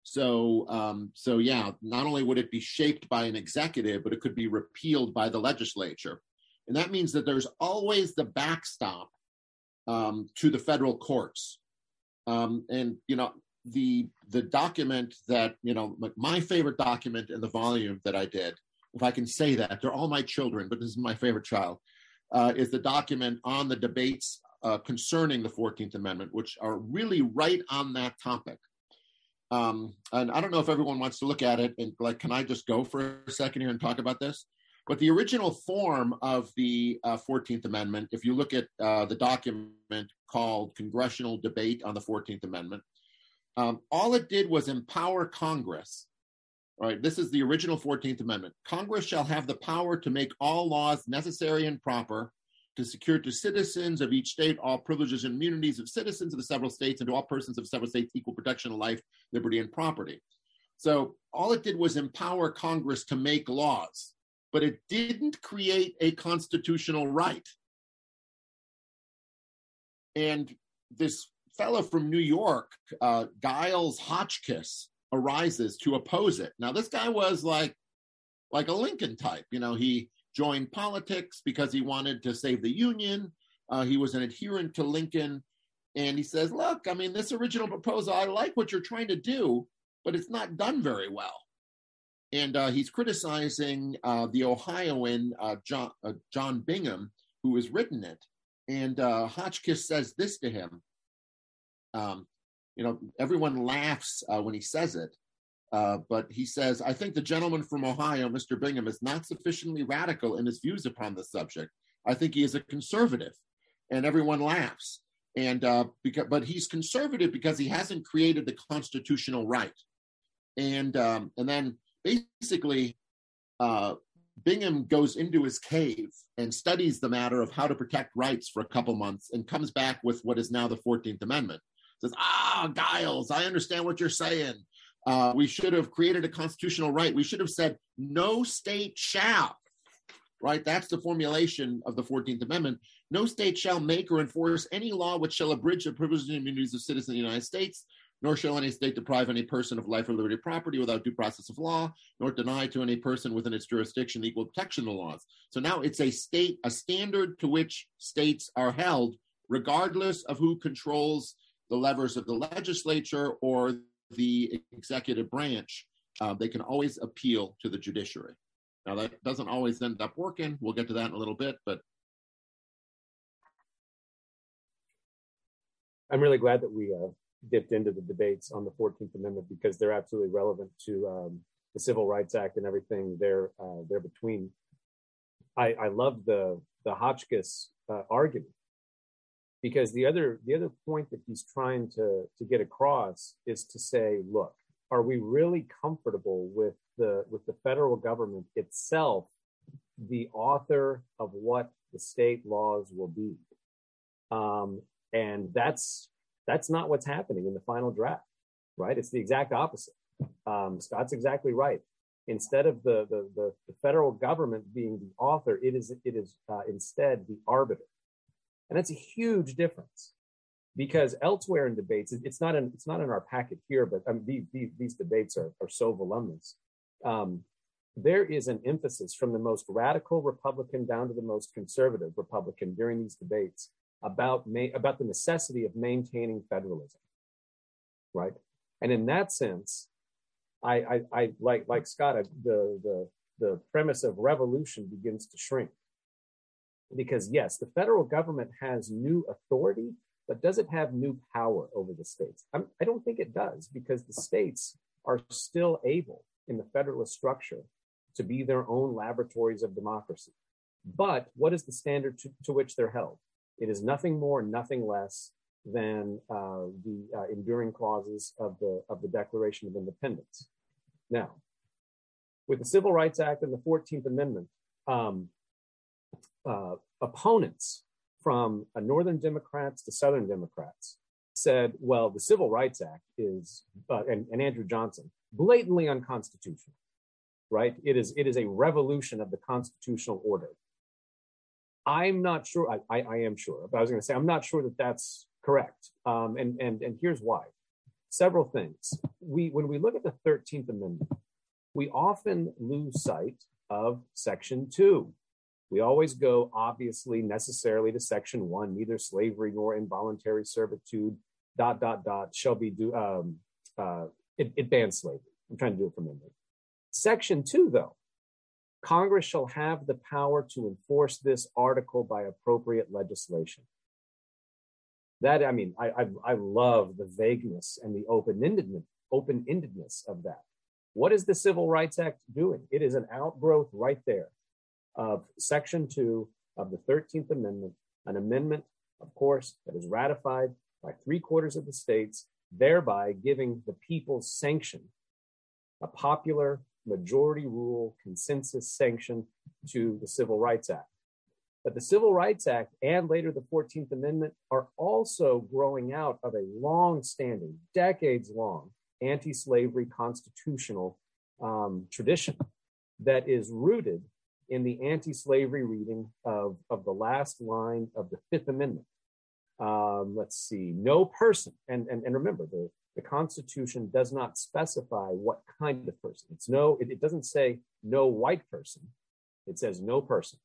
So, um, so yeah, not only would it be shaped by an executive, but it could be repealed by the legislature, and that means that there's always the backstop um, to the federal courts. Um, and you know, the the document that you know, my favorite document in the volume that I did if I can say that. They're all my children, but this is my favorite child. Uh, is the document on the debates uh, concerning the 14th Amendment, which are really right on that topic. Um, and I don't know if everyone wants to look at it. And like, can I just go for a second here and talk about this? But the original form of the uh, 14th Amendment, if you look at uh, the document called Congressional Debate on the 14th Amendment, um, all it did was empower Congress all right, this is the original 14th Amendment. Congress shall have the power to make all laws necessary and proper to secure to citizens of each state all privileges and immunities of citizens of the several states and to all persons of several states equal protection of life, liberty, and property. So all it did was empower Congress to make laws, but it didn't create a constitutional right. And this fellow from New York, uh, Giles Hotchkiss, arises to oppose it. Now, this guy was like like a Lincoln type. You know, he joined politics because he wanted to save the Union. Uh, he was an adherent to Lincoln. And he says, look, I mean, this original proposal, I like what you're trying to do, but it's not done very well. And uh, he's criticizing uh, the Ohioan uh, John, uh, John Bingham, who has written it. And uh, Hotchkiss says this to him um, you know, everyone laughs when he says it. Uh, but he says, I think the gentleman from Ohio, Mr. Bingham, is not sufficiently radical in his views upon the subject. I think he is a conservative, and everyone laughs. And uh, because, but he's conservative because he hasn't created the constitutional right. And um, and then basically, uh, Bingham goes into his cave and studies the matter of how to protect rights for a couple months, and comes back with what is now the Fourteenth Amendment says, ah, Giles, I understand what you're saying. Uh, we should have created a constitutional right. We should have said, no state shall, right? That's the formulation of the 14th Amendment. No state shall make or enforce any law which shall abridge the privileges and immunities of citizens of the United States, nor shall any state deprive any person of life or liberty or property without due process of law, nor deny to any person within its jurisdiction equal protection of the laws. So now it's a state, a standard to which states are held, regardless of who controls the levers of the legislature or the executive branch, uh, they can always appeal to the judiciary. Now, that doesn't always end up working. We'll get to that in a little bit, but. I'm really glad that we uh, dipped into the debates on the 14th Amendment because they're absolutely relevant to um, the Civil Rights Act and everything there, uh, there between. I, I love the, the Hotchkiss uh, argument because the other the other point that he's trying to to get across is to say look are we really comfortable with the with the federal government itself the author of what the state laws will be um, and that's that's not what's happening in the final draft right? It's the exact opposite. Um, scott's exactly right. Instead of the, the the, the federal government being the author it is it is uh, instead the arbiter. And that's a huge difference because elsewhere in debates, it's not in, it's not in our packet here, but I mean, these, these, these debates are, are so voluminous. Um, there is an emphasis from the most radical Republican down to the most conservative Republican during these debates about ma- about the necessity of maintaining federalism, right? And in that sense, I, I, I like like Scott, I, the the the premise of revolution begins to shrink Because, yes, the federal government has new authority, but does it have new power over the states? I'm, I do not think it does because the states are still able in the federalist structure to be their own laboratories of democracy. But what is the standard to, to which they're held? It is nothing more, nothing less than uh, the uh, enduring clauses of the of the Declaration of Independence. Now, with the Civil Rights Act and the Fourteenth Amendment, um, uh, opponents from uh, Northern Democrats to Southern Democrats said, "Well, the Civil Rights Act is," uh, and, and Andrew Johnson, blatantly unconstitutional. Right? It is it is a revolution of the constitutional order. I'm not sure. I, I, I am sure, but I was going to say I'm not sure that that's correct. Um, and and and here's why. Several things. We when we look at the Thirteenth Amendment, we often lose sight of Section Two. We always go obviously necessarily to Section One. Neither slavery nor involuntary servitude. Dot dot dot shall be do. Um, uh, it, it bans slavery. I'm trying to do it from memory. Section two, though, Congress shall have the power to enforce this article by appropriate legislation. That I mean, I, I, I love the vagueness and the open-endedness, open-endedness of that. What is the Civil Rights Act doing? It is an outgrowth right there of Section 2 of the 13th Amendment, an amendment, of course, that is ratified by three quarters of the states, thereby giving the people's sanction, a popular majority rule consensus sanction to the Civil Rights Act. But the Civil Rights Act and later the 14th Amendment are also growing out of a long standing, decades long anti slavery constitutional um, tradition that is rooted in the anti slavery reading of, of the last line of the Fifth Amendment. Um, let's see, no person, and, and, and remember, the, the Constitution does not specify what kind of person. It's no, it, it doesn't say no white person, it says no person.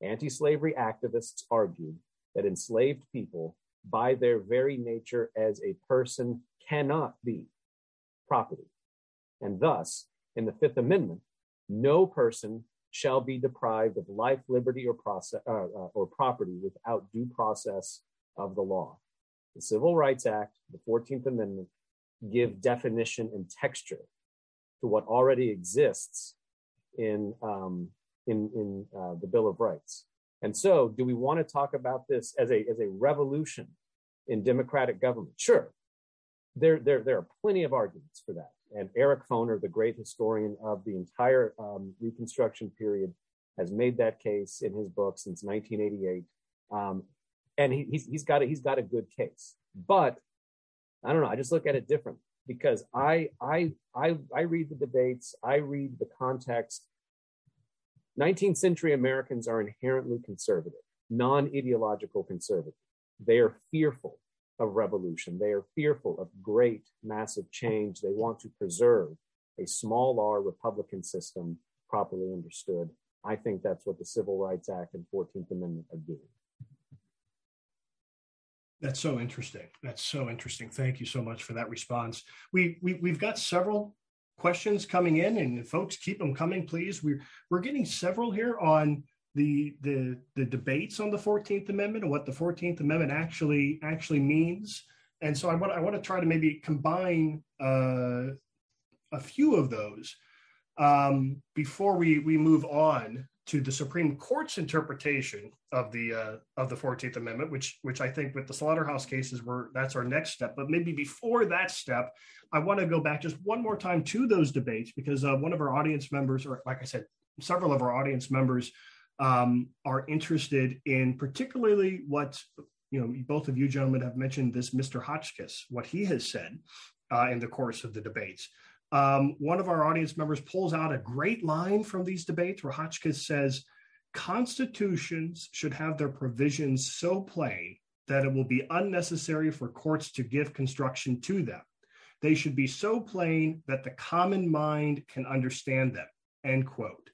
Anti slavery activists argued that enslaved people, by their very nature as a person, cannot be property. And thus, in the Fifth Amendment, no person shall be deprived of life, liberty, or, process, uh, uh, or property without due process of the law. The Civil Rights Act, the 14th Amendment, give definition and texture to what already exists in um, in, in uh, the Bill of Rights. And so, do we want to talk about this as a, as a revolution in democratic government? Sure. There, there, there are plenty of arguments for that. And Eric Foner, the great historian of the entire um, Reconstruction period, has made that case in his book since 1988. Um, and he, he's, he's, got a, he's got a good case. But I don't know, I just look at it different because I, I, I, I read the debates, I read the context, 19th century Americans are inherently conservative, non ideological conservative. They are fearful of revolution. They are fearful of great, massive change. They want to preserve a small r Republican system properly understood. I think that's what the Civil Rights Act and 14th Amendment are doing. That's so interesting. That's so interesting. Thank you so much for that response. We, we we've got several questions coming in, and folks, keep them coming, please. We're we're getting several here on the the the debates on the Fourteenth Amendment and what the Fourteenth Amendment actually actually means. And so I want I want to try to maybe combine uh, a few of those um, before we we move on to the Supreme Court's interpretation of the uh, of the Fourteenth Amendment, which which I think with the slaughterhouse cases, were that's our next step. But maybe before that step, I want to go back just one more time to those debates because uh, one of our audience members, or like I said, several of our audience members um, are interested in particularly what you know. Both of you gentlemen have mentioned this, Mr. Hotchkiss, what he has said uh, in the course of the debates. Um, one of our audience members pulls out a great line from these debates where Hotchkiss says, Constitutions should have their provisions so plain that it will be unnecessary for courts to give construction to them. They should be so plain that the common mind can understand them. End quote.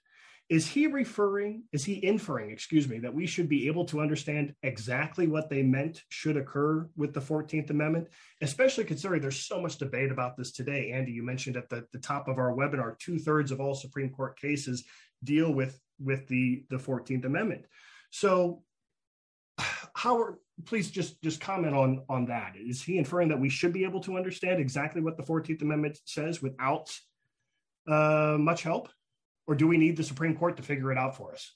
Is he referring, is he inferring, excuse me, that we should be able to understand exactly what they meant should occur with the 14th Amendment, especially considering there's so much debate about this today? Andy, you mentioned at the, the top of our webinar, two thirds of all Supreme Court cases deal with, with the, the 14th Amendment. So, Howard, please just just comment on on that. Is he inferring that we should be able to understand exactly what the Fourteenth Amendment says without uh, much help, or do we need the Supreme Court to figure it out for us?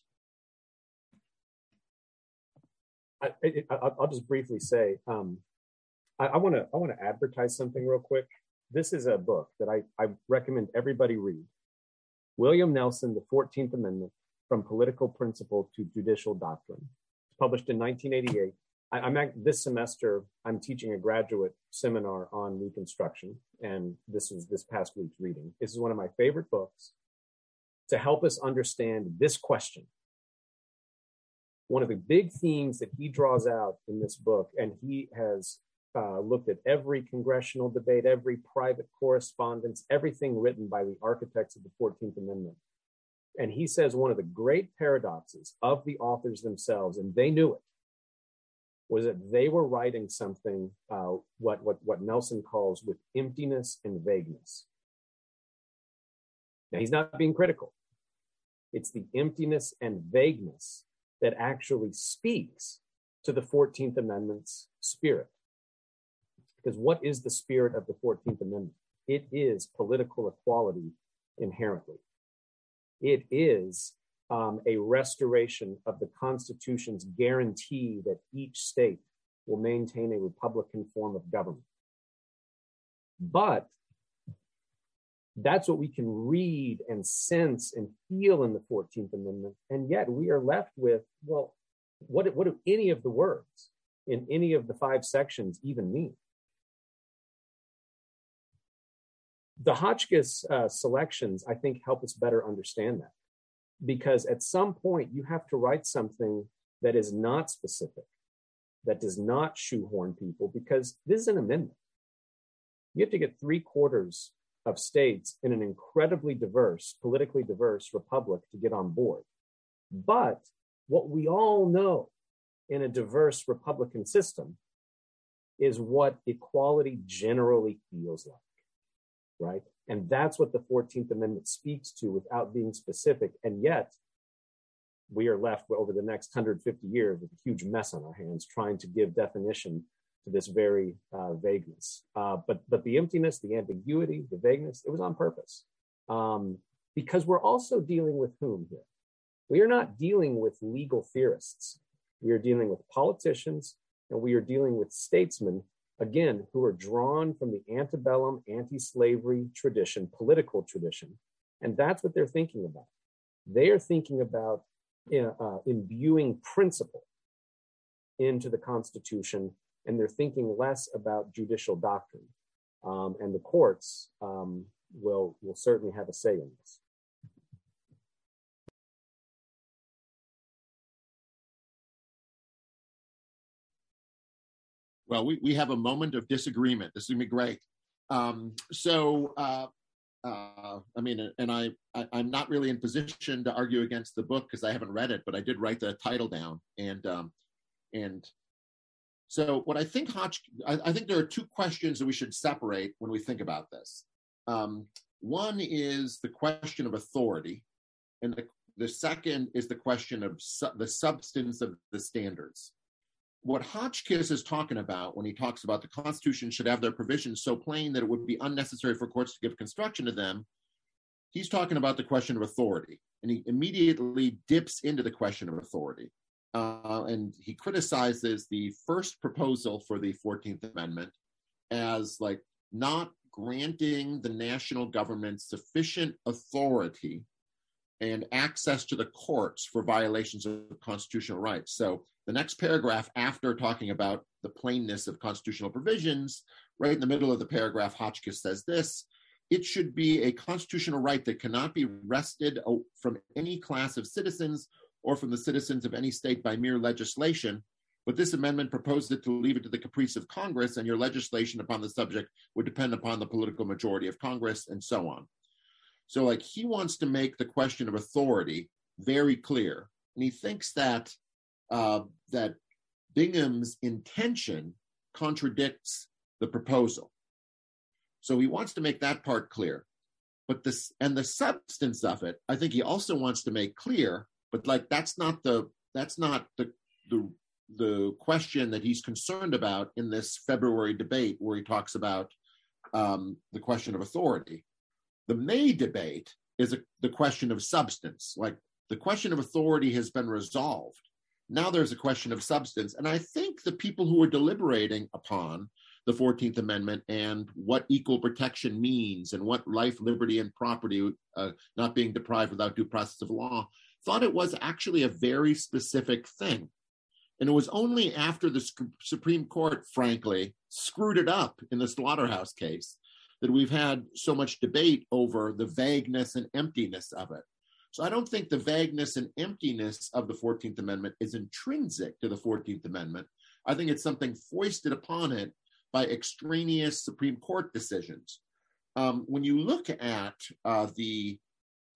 I, will just briefly say um, I want to I want to advertise something real quick. This is a book that I, I recommend everybody read. William Nelson, The 14th Amendment, From Political Principle to Judicial Doctrine. It's published in 1988. I, am at, this semester, I'm teaching a graduate seminar on Reconstruction, and this is this past week's reading. This is one of my favorite books to help us understand this question. One of the big themes that he draws out in this book, and he has uh, looked at every congressional debate, every private correspondence, everything written by the architects of the 14th Amendment. And he says one of the great paradoxes of the authors themselves, and they knew it, was that they were writing something, uh, what, what, what Nelson calls with emptiness and vagueness. Now, he's not being critical. It's the emptiness and vagueness that actually speaks to the 14th Amendment's spirit. Because what is the spirit of the 14th Amendment? It is political equality inherently. It is um, a restoration of the Constitution's guarantee that each state will maintain a Republican form of government. But that's what we can read and sense and feel in the 14th Amendment. And yet we are left with, well, what, what do any of the words in any of the five sections even mean? the Hotchkiss uh, selections, I think, help us better understand that. Because at some point, you have to write something that is not specific, that does not shoehorn people, because this is an amendment. You have to get three quarters of states in an incredibly diverse, politically diverse republic to get on board. But what we all know in a diverse Republican system is what equality generally feels like right? And that's what the 14th Amendment speaks to without being specific. And yet, we are left over the next 150 years with a huge mess on our hands trying to give definition to this very uh, vagueness. Uh, but, but the emptiness, the ambiguity, the vagueness, it was on purpose. Um, because we're also dealing with whom here? We are not dealing with legal theorists. We are dealing with politicians and we are dealing with statesmen again, who are drawn from the antebellum, anti slavery tradition, political tradition. And that's what they're thinking about. They are thinking about uh, imbuing principle into the Constitution, and they're thinking less about judicial doctrine. Um, and the courts um, will, will certainly have a say in this. Well, we, we have a moment of disagreement. This is gonna be great. Um, so, uh, uh, I mean, and I, I am not really in position to argue against the book because I haven't read it, but I did write the title down, and um, and so what I think Hodge, I, I, think there are two questions that we should separate when we think about this. Um, one is the question of authority, and the, the second is the question of su- the substance of the standards what Hotchkiss is talking about when he talks about the Constitution should have their provisions so plain that it would be unnecessary for courts to give construction to them, he's talking about the question of authority. And he immediately dips into the question of authority. Uh, and he criticizes the first proposal for the 14th Amendment as like not granting the national government sufficient authority and access to the courts for violations of constitutional rights. So the next paragraph, after talking about the plainness of constitutional provisions, right in the middle of the paragraph, Hotchkiss says this it should be a constitutional right that cannot be wrested from any class of citizens or from the citizens of any state by mere legislation. But this amendment proposes to leave it to the caprice of Congress, and your legislation upon the subject would depend upon the political majority of Congress, and so on. So, like, he wants to make the question of authority very clear. And he thinks that uh, that Bingham's intention contradicts the proposal. So he wants to make that part clear. But this and the substance of it, I think he also wants to make clear, but like that's not the that's not the the the question that he's concerned about in this February debate, where he talks about um, the question of authority. The May debate is a, the question of substance. Like the question of authority has been resolved. Now there's a question of substance. And I think the people who are deliberating upon the 14th Amendment and what equal protection means and what life, liberty, and property uh, not being deprived without due process of law thought it was actually a very specific thing. And it was only after the Supreme Court, frankly, screwed it up in the Slaughterhouse case that we've had so much debate over the vagueness and emptiness of it. So I don't think the vagueness and emptiness of the 14th Amendment is intrinsic to the 14th Amendment. I think it's something foisted upon it by extraneous Supreme Court decisions. Um, when you look at uh, the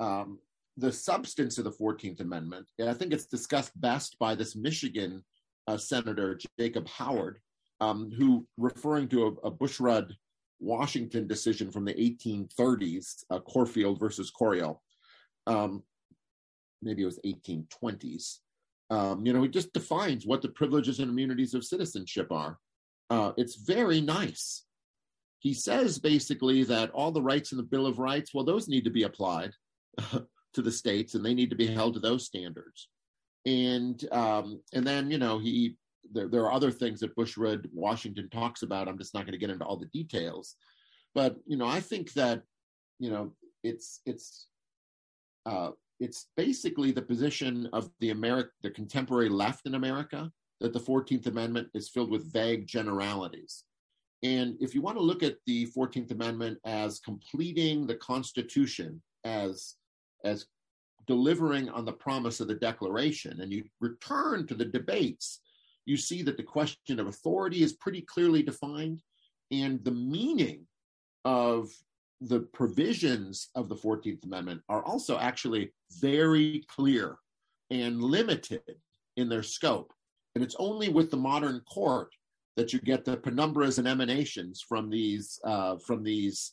um, the substance of the 14th Amendment, I think it's discussed best by this Michigan uh, Senator Jacob Howard, um, who, referring to a, a Bushrod Washington decision from the 1830s, uh, Corfield versus Coryell, um, maybe it was 1820s. Um, you know, he just defines what the privileges and immunities of citizenship are. Uh, it's very nice. He says basically that all the rights in the Bill of Rights, well, those need to be applied to the states, and they need to be held to those standards and um, and then you know he there, there are other things that Bushrod Washington talks about. I'm just not going to get into all the details, but you know I think that you know it's it's uh, it's basically the position of the America the contemporary left in America that the 14th Amendment is filled with vague generalities. And if you want to look at the 14th Amendment as completing the Constitution, as as delivering on the promise of the Declaration, and you return to the debates, you see that the question of authority is pretty clearly defined, and the meaning of the provisions of the 14th Amendment are also actually very clear and limited in their scope. And it's only with the modern court that you get the penumbras and emanations from these uh, from these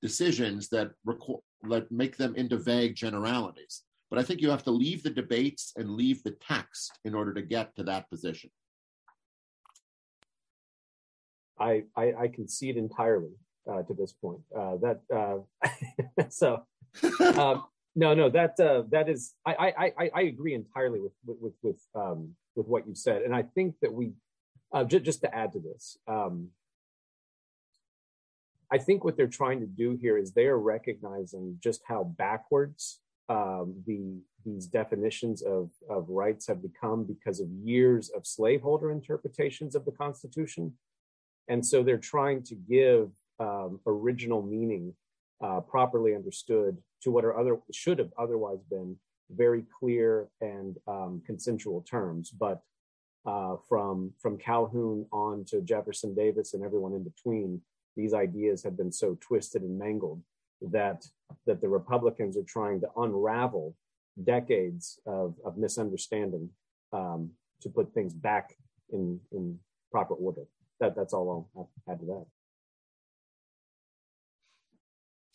decisions that reco- that make them into vague generalities. But I think you have to leave the debates and leave the text in order to get to that position. I, I, I concede entirely uh, to this point. Uh, that uh, so um, no no that uh, that is I, I I agree entirely with with with um, with what you said, and I think that we uh, j- just to add to this. Um, I think what they're trying to do here is they are recognizing just how backwards um, the these definitions of, of rights have become because of years of slaveholder interpretations of the Constitution. And so they're trying to give um, original meaning uh, properly understood to what are other should have otherwise been very clear and um, consensual terms. But uh, from from Calhoun on to Jefferson Davis and everyone in between, these ideas have been so twisted and mangled that that the Republicans are trying to unravel decades of, of misunderstanding um, to put things back in in proper order. That that's all I'll add to that.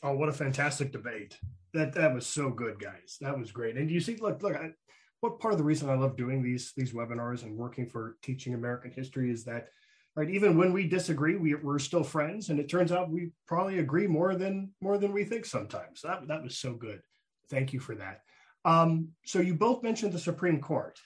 Oh, what a fantastic debate! That that was so good, guys. That was great. And you see, look, look. I, what part of the reason I love doing these these webinars and working for teaching American history is that right? Even when we disagree we, we're still friends and it turns out we probably agree more than more than we think sometimes. That, that was so good. Thank you for that. Um, so you both mentioned the supreme court.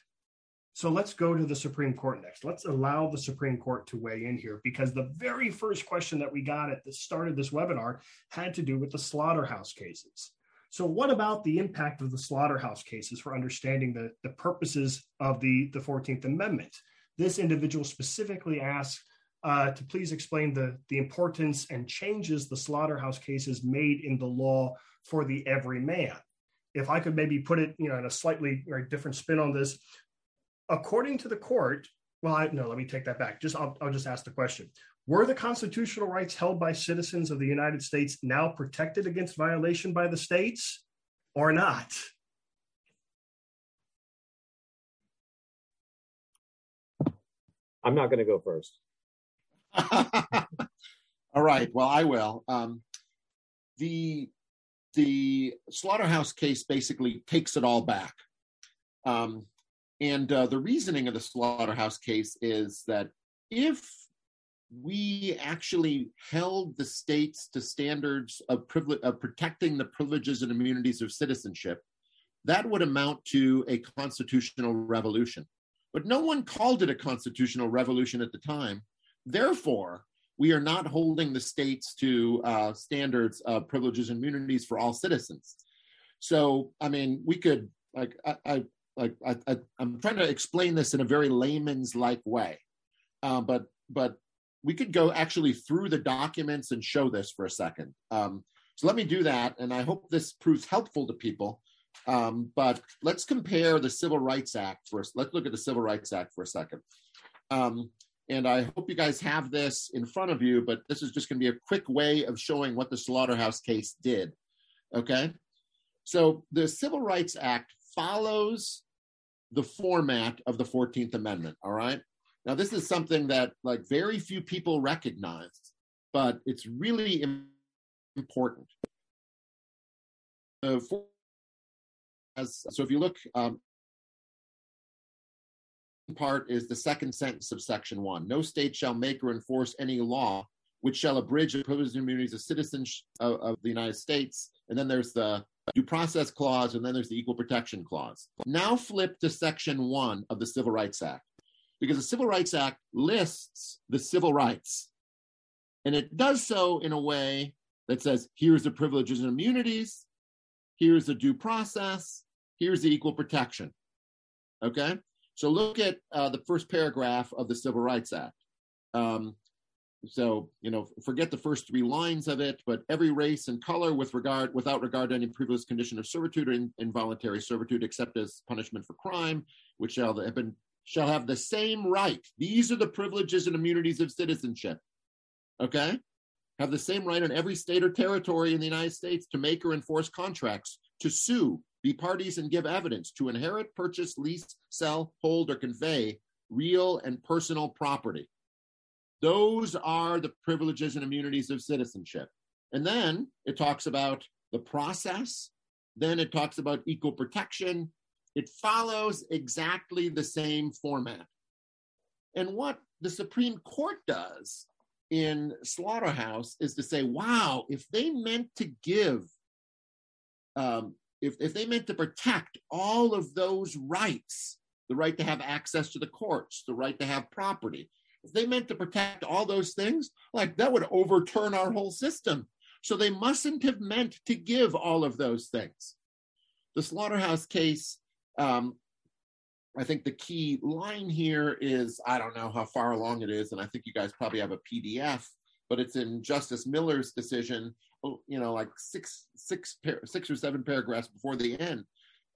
So let's go to the supreme court next. Let's allow the supreme court to weigh in here because the very first question that we got at the start of this webinar had to do with the slaughterhouse cases. So what about the impact of the slaughterhouse cases for understanding the, the purposes of the, the 14th amendment this individual specifically asked uh, to please explain the, the importance and changes the slaughterhouse cases made in the law for the everyman. If I could maybe put it, you know, in a slightly different spin on this, according to the court, well, I, no, let me take that back. Just I'll, I'll just ask the question: Were the constitutional rights held by citizens of the United States now protected against violation by the states, or not? I'm not going to go first. all right. Well, I will. Um, the the slaughterhouse case basically takes it all back. Um, And uh, the reasoning of the slaughterhouse case is that if we actually held the states to standards of, privilege, of protecting the privileges and immunities of citizenship, that would amount to a constitutional revolution. But no one called it a constitutional revolution at the time. Therefore, we are not holding the states to uh, standards of privileges and immunities for all citizens. So, I mean, we could like I, I like I, I am trying to explain this in a very layman's like way, uh, but but we could go actually through the documents and show this for a second. Um, so let me do that, and I hope this proves helpful to people. Um, but let's compare the Civil Rights Act first. Let's look at the Civil Rights Act for a second. Um, and I hope you guys have this in front of you, but this is just going to be a quick way of showing what the slaughterhouse case did. Okay? So the Civil Rights Act follows the format of the 14th Amendment, all right? Now, this is something that like very few people recognize, but it's really important. For, as, so if you look, um, part is the second sentence of section one. No state shall make or enforce any law which shall abridge the privileges and immunities of citizens of, of, the United States. And then there's the due process clause, and then there's the equal protection clause. Now flip to section one of the Civil Rights Act because the Civil Rights Act lists the civil rights. And it does so in a way that says here's the privileges and immunities, here's the due process, here's the equal protection. Okay? So look at uh, the first paragraph of the Civil Rights Act. Um, so you know, forget the first three lines of it, but every race and color, with regard without regard to any previous condition of servitude or in, involuntary servitude, except as punishment for crime, which shall have been shall have the same right. These are the privileges and immunities of citizenship. Okay? Have the same right in every state or territory in the United States to make or enforce contracts, to sue, be parties and give evidence, to inherit, purchase, lease, sell, hold, or convey real and personal property. Those are the privileges and immunities of citizenship. And then it talks about the process. Then it talks about equal protection. It follows exactly the same format. And what the Supreme Court does in Slaughterhouse is to say, wow, if they meant to give, um, if, if they meant to protect all of those rights, the right to have access to the courts, the right to have property, if they meant to protect all those things, like that would overturn our whole system. So they mustn't have meant to give all of those things. The Slaughterhouse case um, I think the key line here is I don't know how far along it is, and I think you guys probably have a PDF, but it's in Justice Miller's decision. Oh, you know, like six, six, six or seven paragraphs before the end.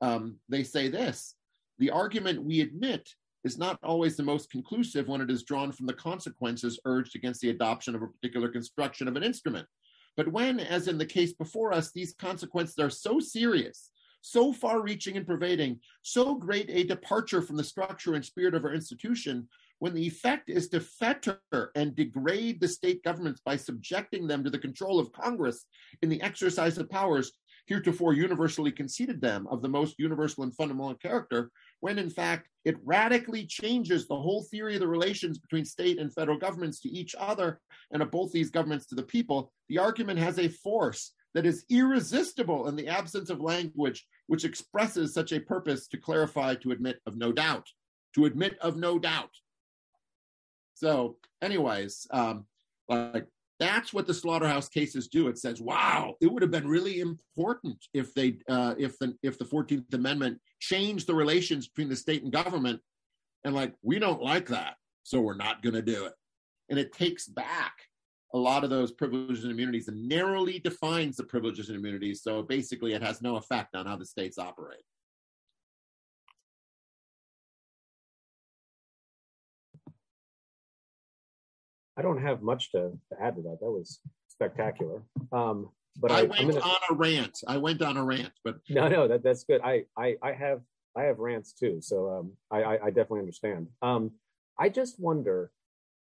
Um, they say this: the argument we admit is not always the most conclusive when it is drawn from the consequences urged against the adoption of a particular construction of an instrument. But when, as in the case before us, these consequences are so serious so far reaching and pervading, so great a departure from the structure and spirit of our institution, when the effect is to fetter and degrade the state governments by subjecting them to the control of Congress in the exercise of powers heretofore universally conceded them of the most universal and fundamental character, when in fact it radically changes the whole theory of the relations between state and federal governments to each other and of both these governments to the people, the argument has a force that is irresistible in the absence of language which expresses such a purpose to clarify, to admit of no doubt, to admit of no doubt. So, anyways, um, like that's what the slaughterhouse cases do. It says, "Wow, it would have been really important if they, uh, if the if the Fourteenth Amendment changed the relations between the state and government." And like, we don't like that, so we're not going to do it. And it takes back a lot of those privileges and immunities and narrowly defines the privileges and immunities. So basically, it has no effect on how the states operate. I don't have much to, to add to that. That was spectacular. Um, but I, I went gonna... on a rant. I went on a rant, but no, no, that, that's good. I, I, I have, I have rants too. So um, I, I, I definitely understand. Um, I just wonder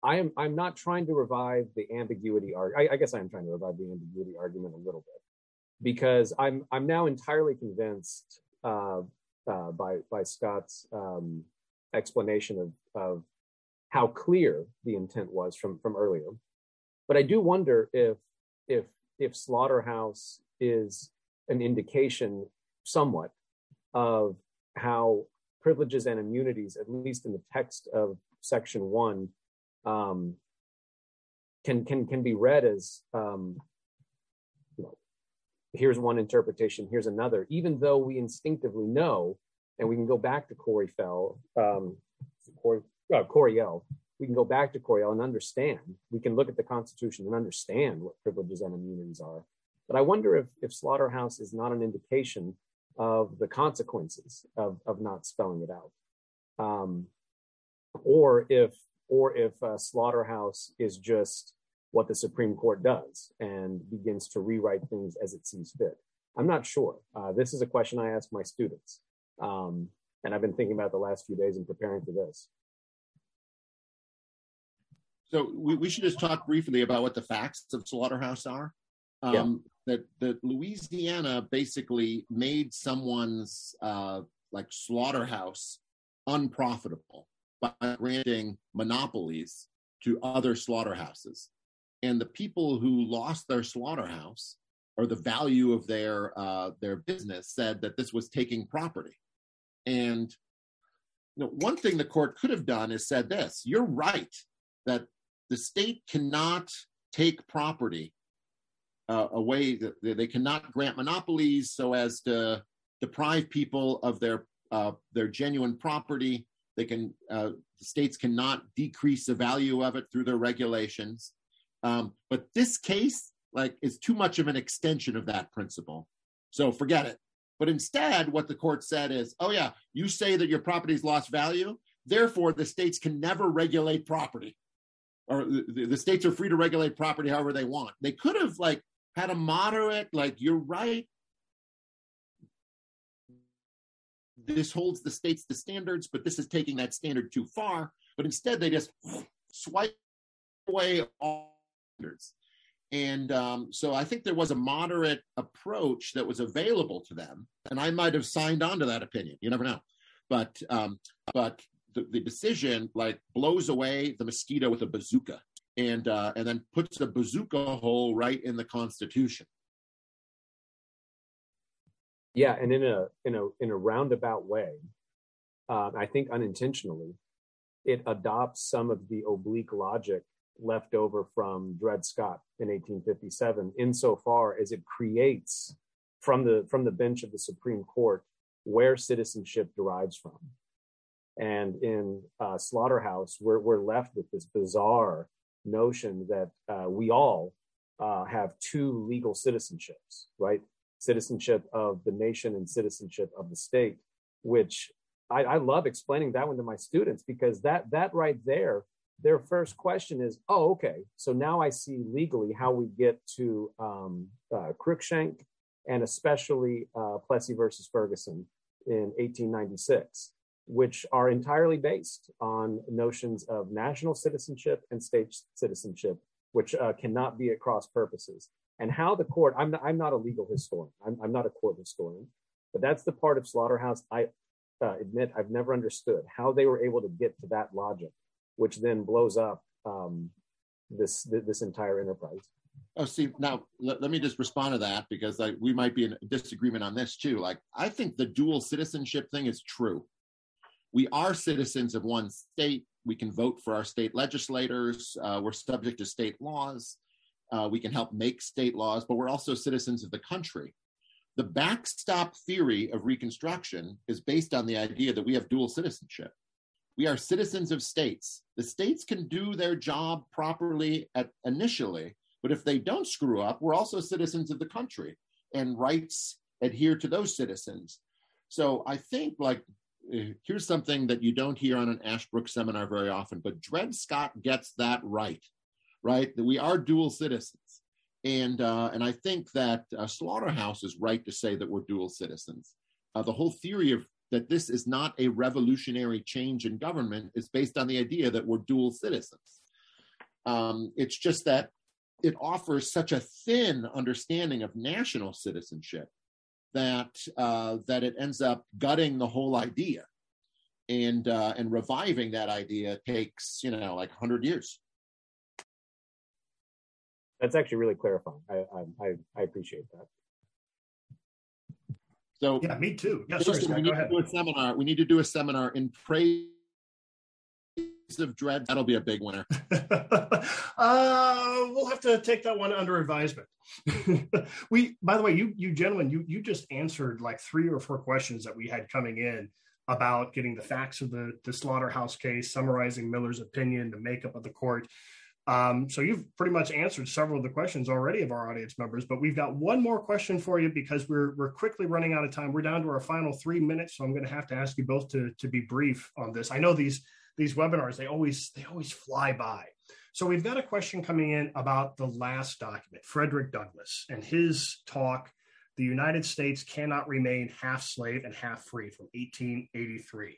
I am I'm not trying to revive the ambiguity argument. I, guess I am trying to revive the ambiguity argument a little bit because I'm I'm now entirely convinced uh, uh, by by Scott's um, explanation of of how clear the intent was from from earlier. But I do wonder if if if slaughterhouse is an indication somewhat of how privileges and immunities, at least in the text of section one, um, can can can be read as um, you know, here's one interpretation, here's another, even though we instinctively know, and we can go back to Corey Fell, um, Corey, uh, we can go back to Coryell and understand. We can look at the Constitution and understand what privileges and immunities are. But I wonder if if slaughterhouse is not an indication of the consequences of of not spelling it out, um, or if or if uh, slaughterhouse is just what the Supreme Court does and begins to rewrite things as it sees fit. I'm not sure. Uh, this is a question I ask my students, um, and I've been thinking about the last few days and preparing for this. So we, we should just talk briefly about what the facts of slaughterhouse are. Um, yeah. That that Louisiana basically made someone's uh, like slaughterhouse unprofitable by granting monopolies to other slaughterhouses. And the people who lost their slaughterhouse or the value of their uh, their business said that this was taking property. And you know, one thing the court could have done is said this: You're right that the state cannot take property uh, away; they cannot grant monopolies so as to deprive people of their uh, their genuine property they can uh, the states cannot decrease the value of it through their regulations. Um, but this case, like, is too much of an extension of that principle. So forget it. But instead, what the court said is, oh yeah, you say that your property's lost value, therefore the states can never regulate property, or the, the states are free to regulate property however they want. They could have like had a moderate, like you're right, this holds the states to standards, but this is taking that standard too far. But instead, they just swipe away all standards. And um, so I think there was a moderate approach that was available to them, and I might have signed on to that opinion. You never know, but um, but the, the decision like blows away the mosquito with a bazooka, and uh, and then puts the bazooka hole right in the Constitution. Yeah, and in a in a in a roundabout way, uh, I think unintentionally, it adopts some of the oblique logic left over from Dred Scott in 1857, insofar as it creates from the from the bench of the Supreme Court where citizenship derives from. And in uh, Slaughterhouse, we're we're left with this bizarre notion that uh, we all uh, have two legal citizenships, right? Citizenship of the nation and citizenship of the state, which I, I love explaining that one to my students because that that right there, their first question is, oh, okay, so now I see legally how we get to um, uh, Cruikshank and especially uh, Plessy versus Ferguson in 1896, which are entirely based on notions of national citizenship and state citizenship, which uh, cannot be at cross purposes and how the court i'm not, I'm not a legal historian. I'm, I'm not a court historian but that's the part of slaughterhouse i uh, admit i've never understood how they were able to get to that logic which then blows up um, this this entire enterprise. Oh see now let, let me just respond to that because like we might be in disagreement on this too. Like i think the dual citizenship thing is true. We are citizens of one state. We can vote for our state legislators. Uh, we're subject to state laws uh, we can help make state laws, but we're also citizens of the country. The backstop theory of Reconstruction is based on the idea that we have dual citizenship. We are citizens of states. The states can do their job properly at initially, but if they don't screw up, we're also citizens of the country, and rights adhere to those citizens. So I think like uh, here's something that you don't hear on an Ashbrook seminar very often, but Dred Scott gets that right right? That we are dual citizens. And, uh, and I think that uh, Slaughterhouse is right to say that we're dual citizens. Uh, the whole theory of that this is not a revolutionary change in government is based on the idea that we're dual citizens. Um, it's just that it offers such a thin understanding of national citizenship that uh, that it ends up gutting the whole idea, and uh, and reviving that idea takes you know like hundred years. That's actually really clarifying. I I, I appreciate that. So yeah, me too. Yeah, sorry, we need to do a seminar. We need to do a seminar in praise of Dred. That'll be a big winner. uh, we'll have to take that one under advisement. we, by the way, you you gentlemen, you you just answered like three or four questions that we had coming in about getting the facts of the the slaughterhouse case, summarizing Miller's opinion, the makeup of the court. Um, so you've pretty much answered several of the questions already of our audience members, but we've got one more question for you because we're we're quickly running out of time. We're down to our final three minutes, so I'm going to have to ask you both to to be brief on this. I know these these webinars they always they always fly by. So we've got a question coming in about the last document, Frederick Douglass, and his talk. The United States cannot remain half slave and half free from 1883.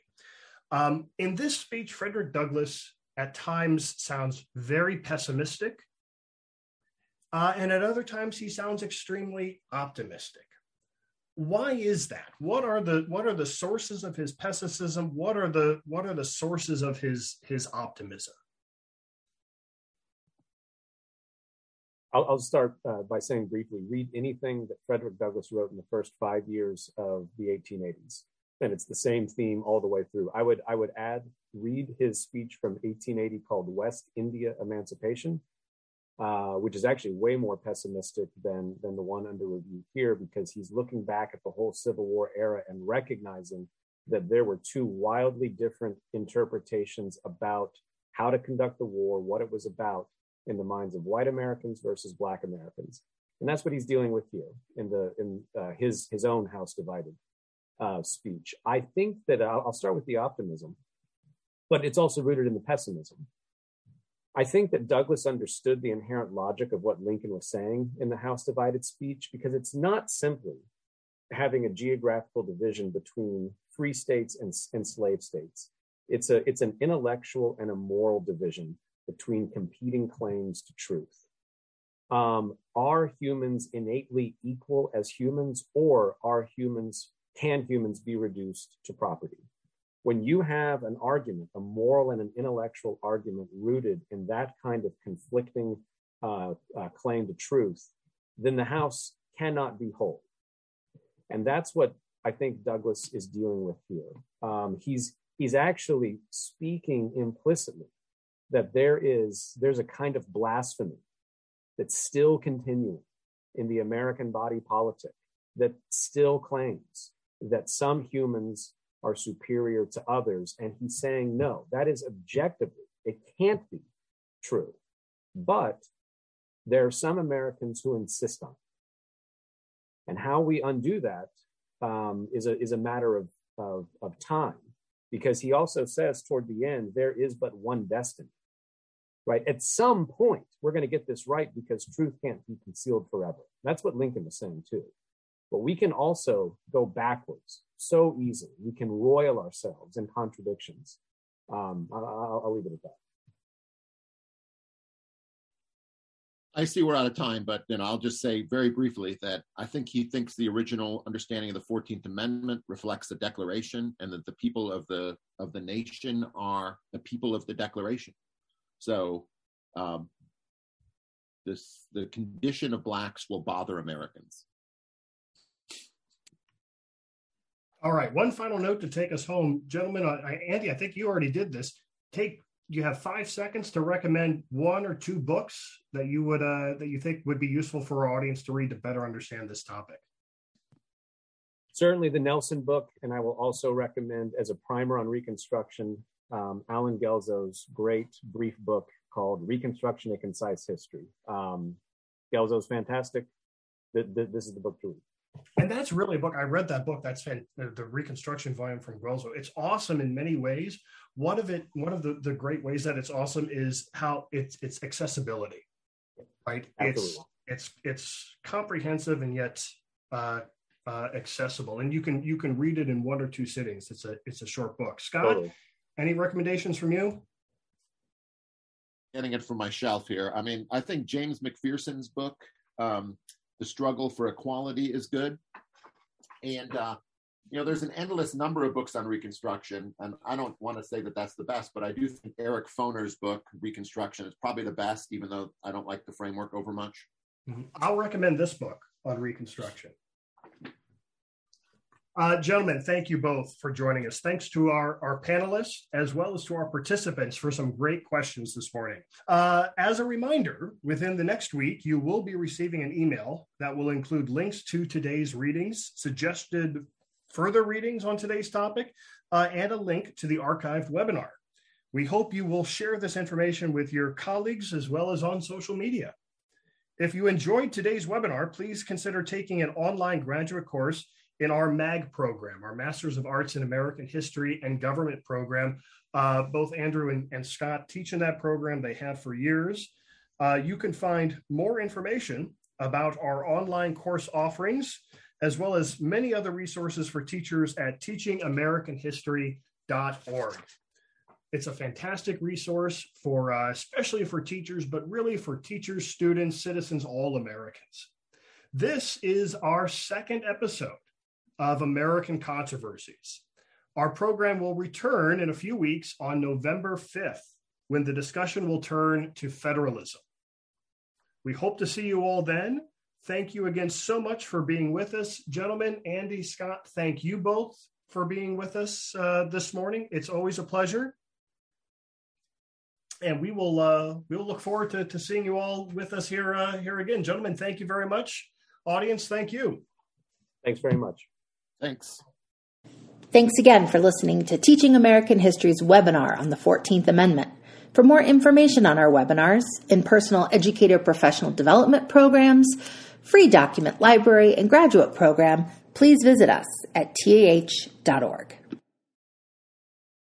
Um, in this speech, Frederick Douglass at times sounds very pessimistic, uh, and at other times he sounds extremely optimistic. Why is that? What are the what are the sources of his pessimism? What are the what are the sources of his his optimism? I'll, I'll start uh, by saying briefly: read anything that Frederick Douglass wrote in the first five years of the 1880s, and it's the same theme all the way through. I would I would add read his speech from 1880 called West India Emancipation, uh, which is actually way more pessimistic than, than the one under review here because he's looking back at the whole Civil War era and recognizing that there were two wildly different interpretations about how to conduct the war, what it was about in the minds of white Americans versus black Americans. And that's what he's dealing with here in the in uh, his his own House Divided uh, speech. I think that I'll, I'll start with the optimism but it's also rooted in the pessimism. I think that Douglass understood the inherent logic of what Lincoln was saying in the House Divided speech because it's not simply having a geographical division between free states and, and slave states. It's a it's an intellectual and a moral division between competing claims to truth. Um, are humans innately equal as humans, or are humans can humans be reduced to property? when you have an argument, a moral and an intellectual argument rooted in that kind of conflicting uh, uh, claim to truth, then the House cannot be whole. And that's what I think Douglass is dealing with here. Um, he's he's actually speaking implicitly that there is there's a kind of blasphemy that's still continuing in the American body politic that still claims that some humans are superior to others. And he's saying, no, that is objectively, it can't be true. But there are some Americans who insist on it. And how we undo that um, is a, is a matter of, of, of time, because he also says toward the end, there is but one destiny right? At some point, we're going to get this right because truth can't be concealed forever. That's what Lincoln was saying too. But we can also go backwards so easily. We can roil ourselves in contradictions. Um, I'll, I'll leave it at that. I see we're out of time, but you know, I'll just say very briefly that I think he thinks the original understanding of the Fourteenth Amendment reflects the Declaration, and that the people of the of the nation are the people of the Declaration. So, um, this the condition of blacks will bother Americans. All right. One final note to take us home, gentlemen. I, Andy, I think you already did this. Take you have five seconds to recommend one or two books that you would uh, that you think would be useful for our audience to read to better understand this topic. Certainly, the Nelson book, and I will also recommend as a primer on Reconstruction, um, Allen Guelzo's great brief book called Reconstruction: A Concise History. Um, Guelzo's fantastic. This is the book to read and that's really a book. I read that book. That's fan, the, the Reconstruction volume from Guelzo. It's awesome in many ways. One of it, one of the, the great ways that it's awesome is how it's it's accessibility, right? Absolutely. It's it's it's comprehensive and yet uh, uh, accessible, and you can you can read it in one or two sittings. It's a it's a short book. Scott, totally. any recommendations from you? Getting it from my shelf here. I mean, I think James McPherson's book. Um, the struggle for equality is good. And uh, you know, there's an endless number of books on Reconstruction, and I don't want to say that that's the best, but I do think Eric Foner's book Reconstruction is probably the best, even though I don't like the framework over much. Mm-hmm. I'll recommend this book on Reconstruction. Uh, gentlemen, thank you both for joining us. Thanks to our, our panelists as well as to our participants for some great questions this morning. Uh, as a reminder, within the next week, you will be receiving an email that will include links to today's readings, suggested further readings on today's topic, uh, and a link to the archived webinar. We hope you will share this information with your colleagues as well as on social media. If you enjoyed today's webinar, please consider taking an online graduate course in our MAG program, our Masters of Arts in American History and Government program. Uh, both Andrew and, and, Scott teach in that program, they have for years. Uh, you can find more information about our online course offerings, as well as many other resources for teachers at teachingamericanhistory.org. It's a fantastic resource for, uh, especially for teachers, but really for teachers, students, citizens, all Americans. This is our second episode of American Controversies. Our program will return in a few weeks on November 5th when the discussion will turn to federalism. We hope to see you all then. Thank you again so much for being with us. Gentlemen, Andy, Scott, thank you both for being with us uh, this morning. It's always a pleasure. And we will uh, we will look forward to, to seeing you all with us here uh, here again. Gentlemen, thank you very much. Audience, thank you. Thanks very much. Thanks. Thanks again for listening to Teaching American History's webinar on the 14th Amendment. For more information on our webinars, in personal educator professional development programs, free document library, and graduate program, please visit us at tah.org.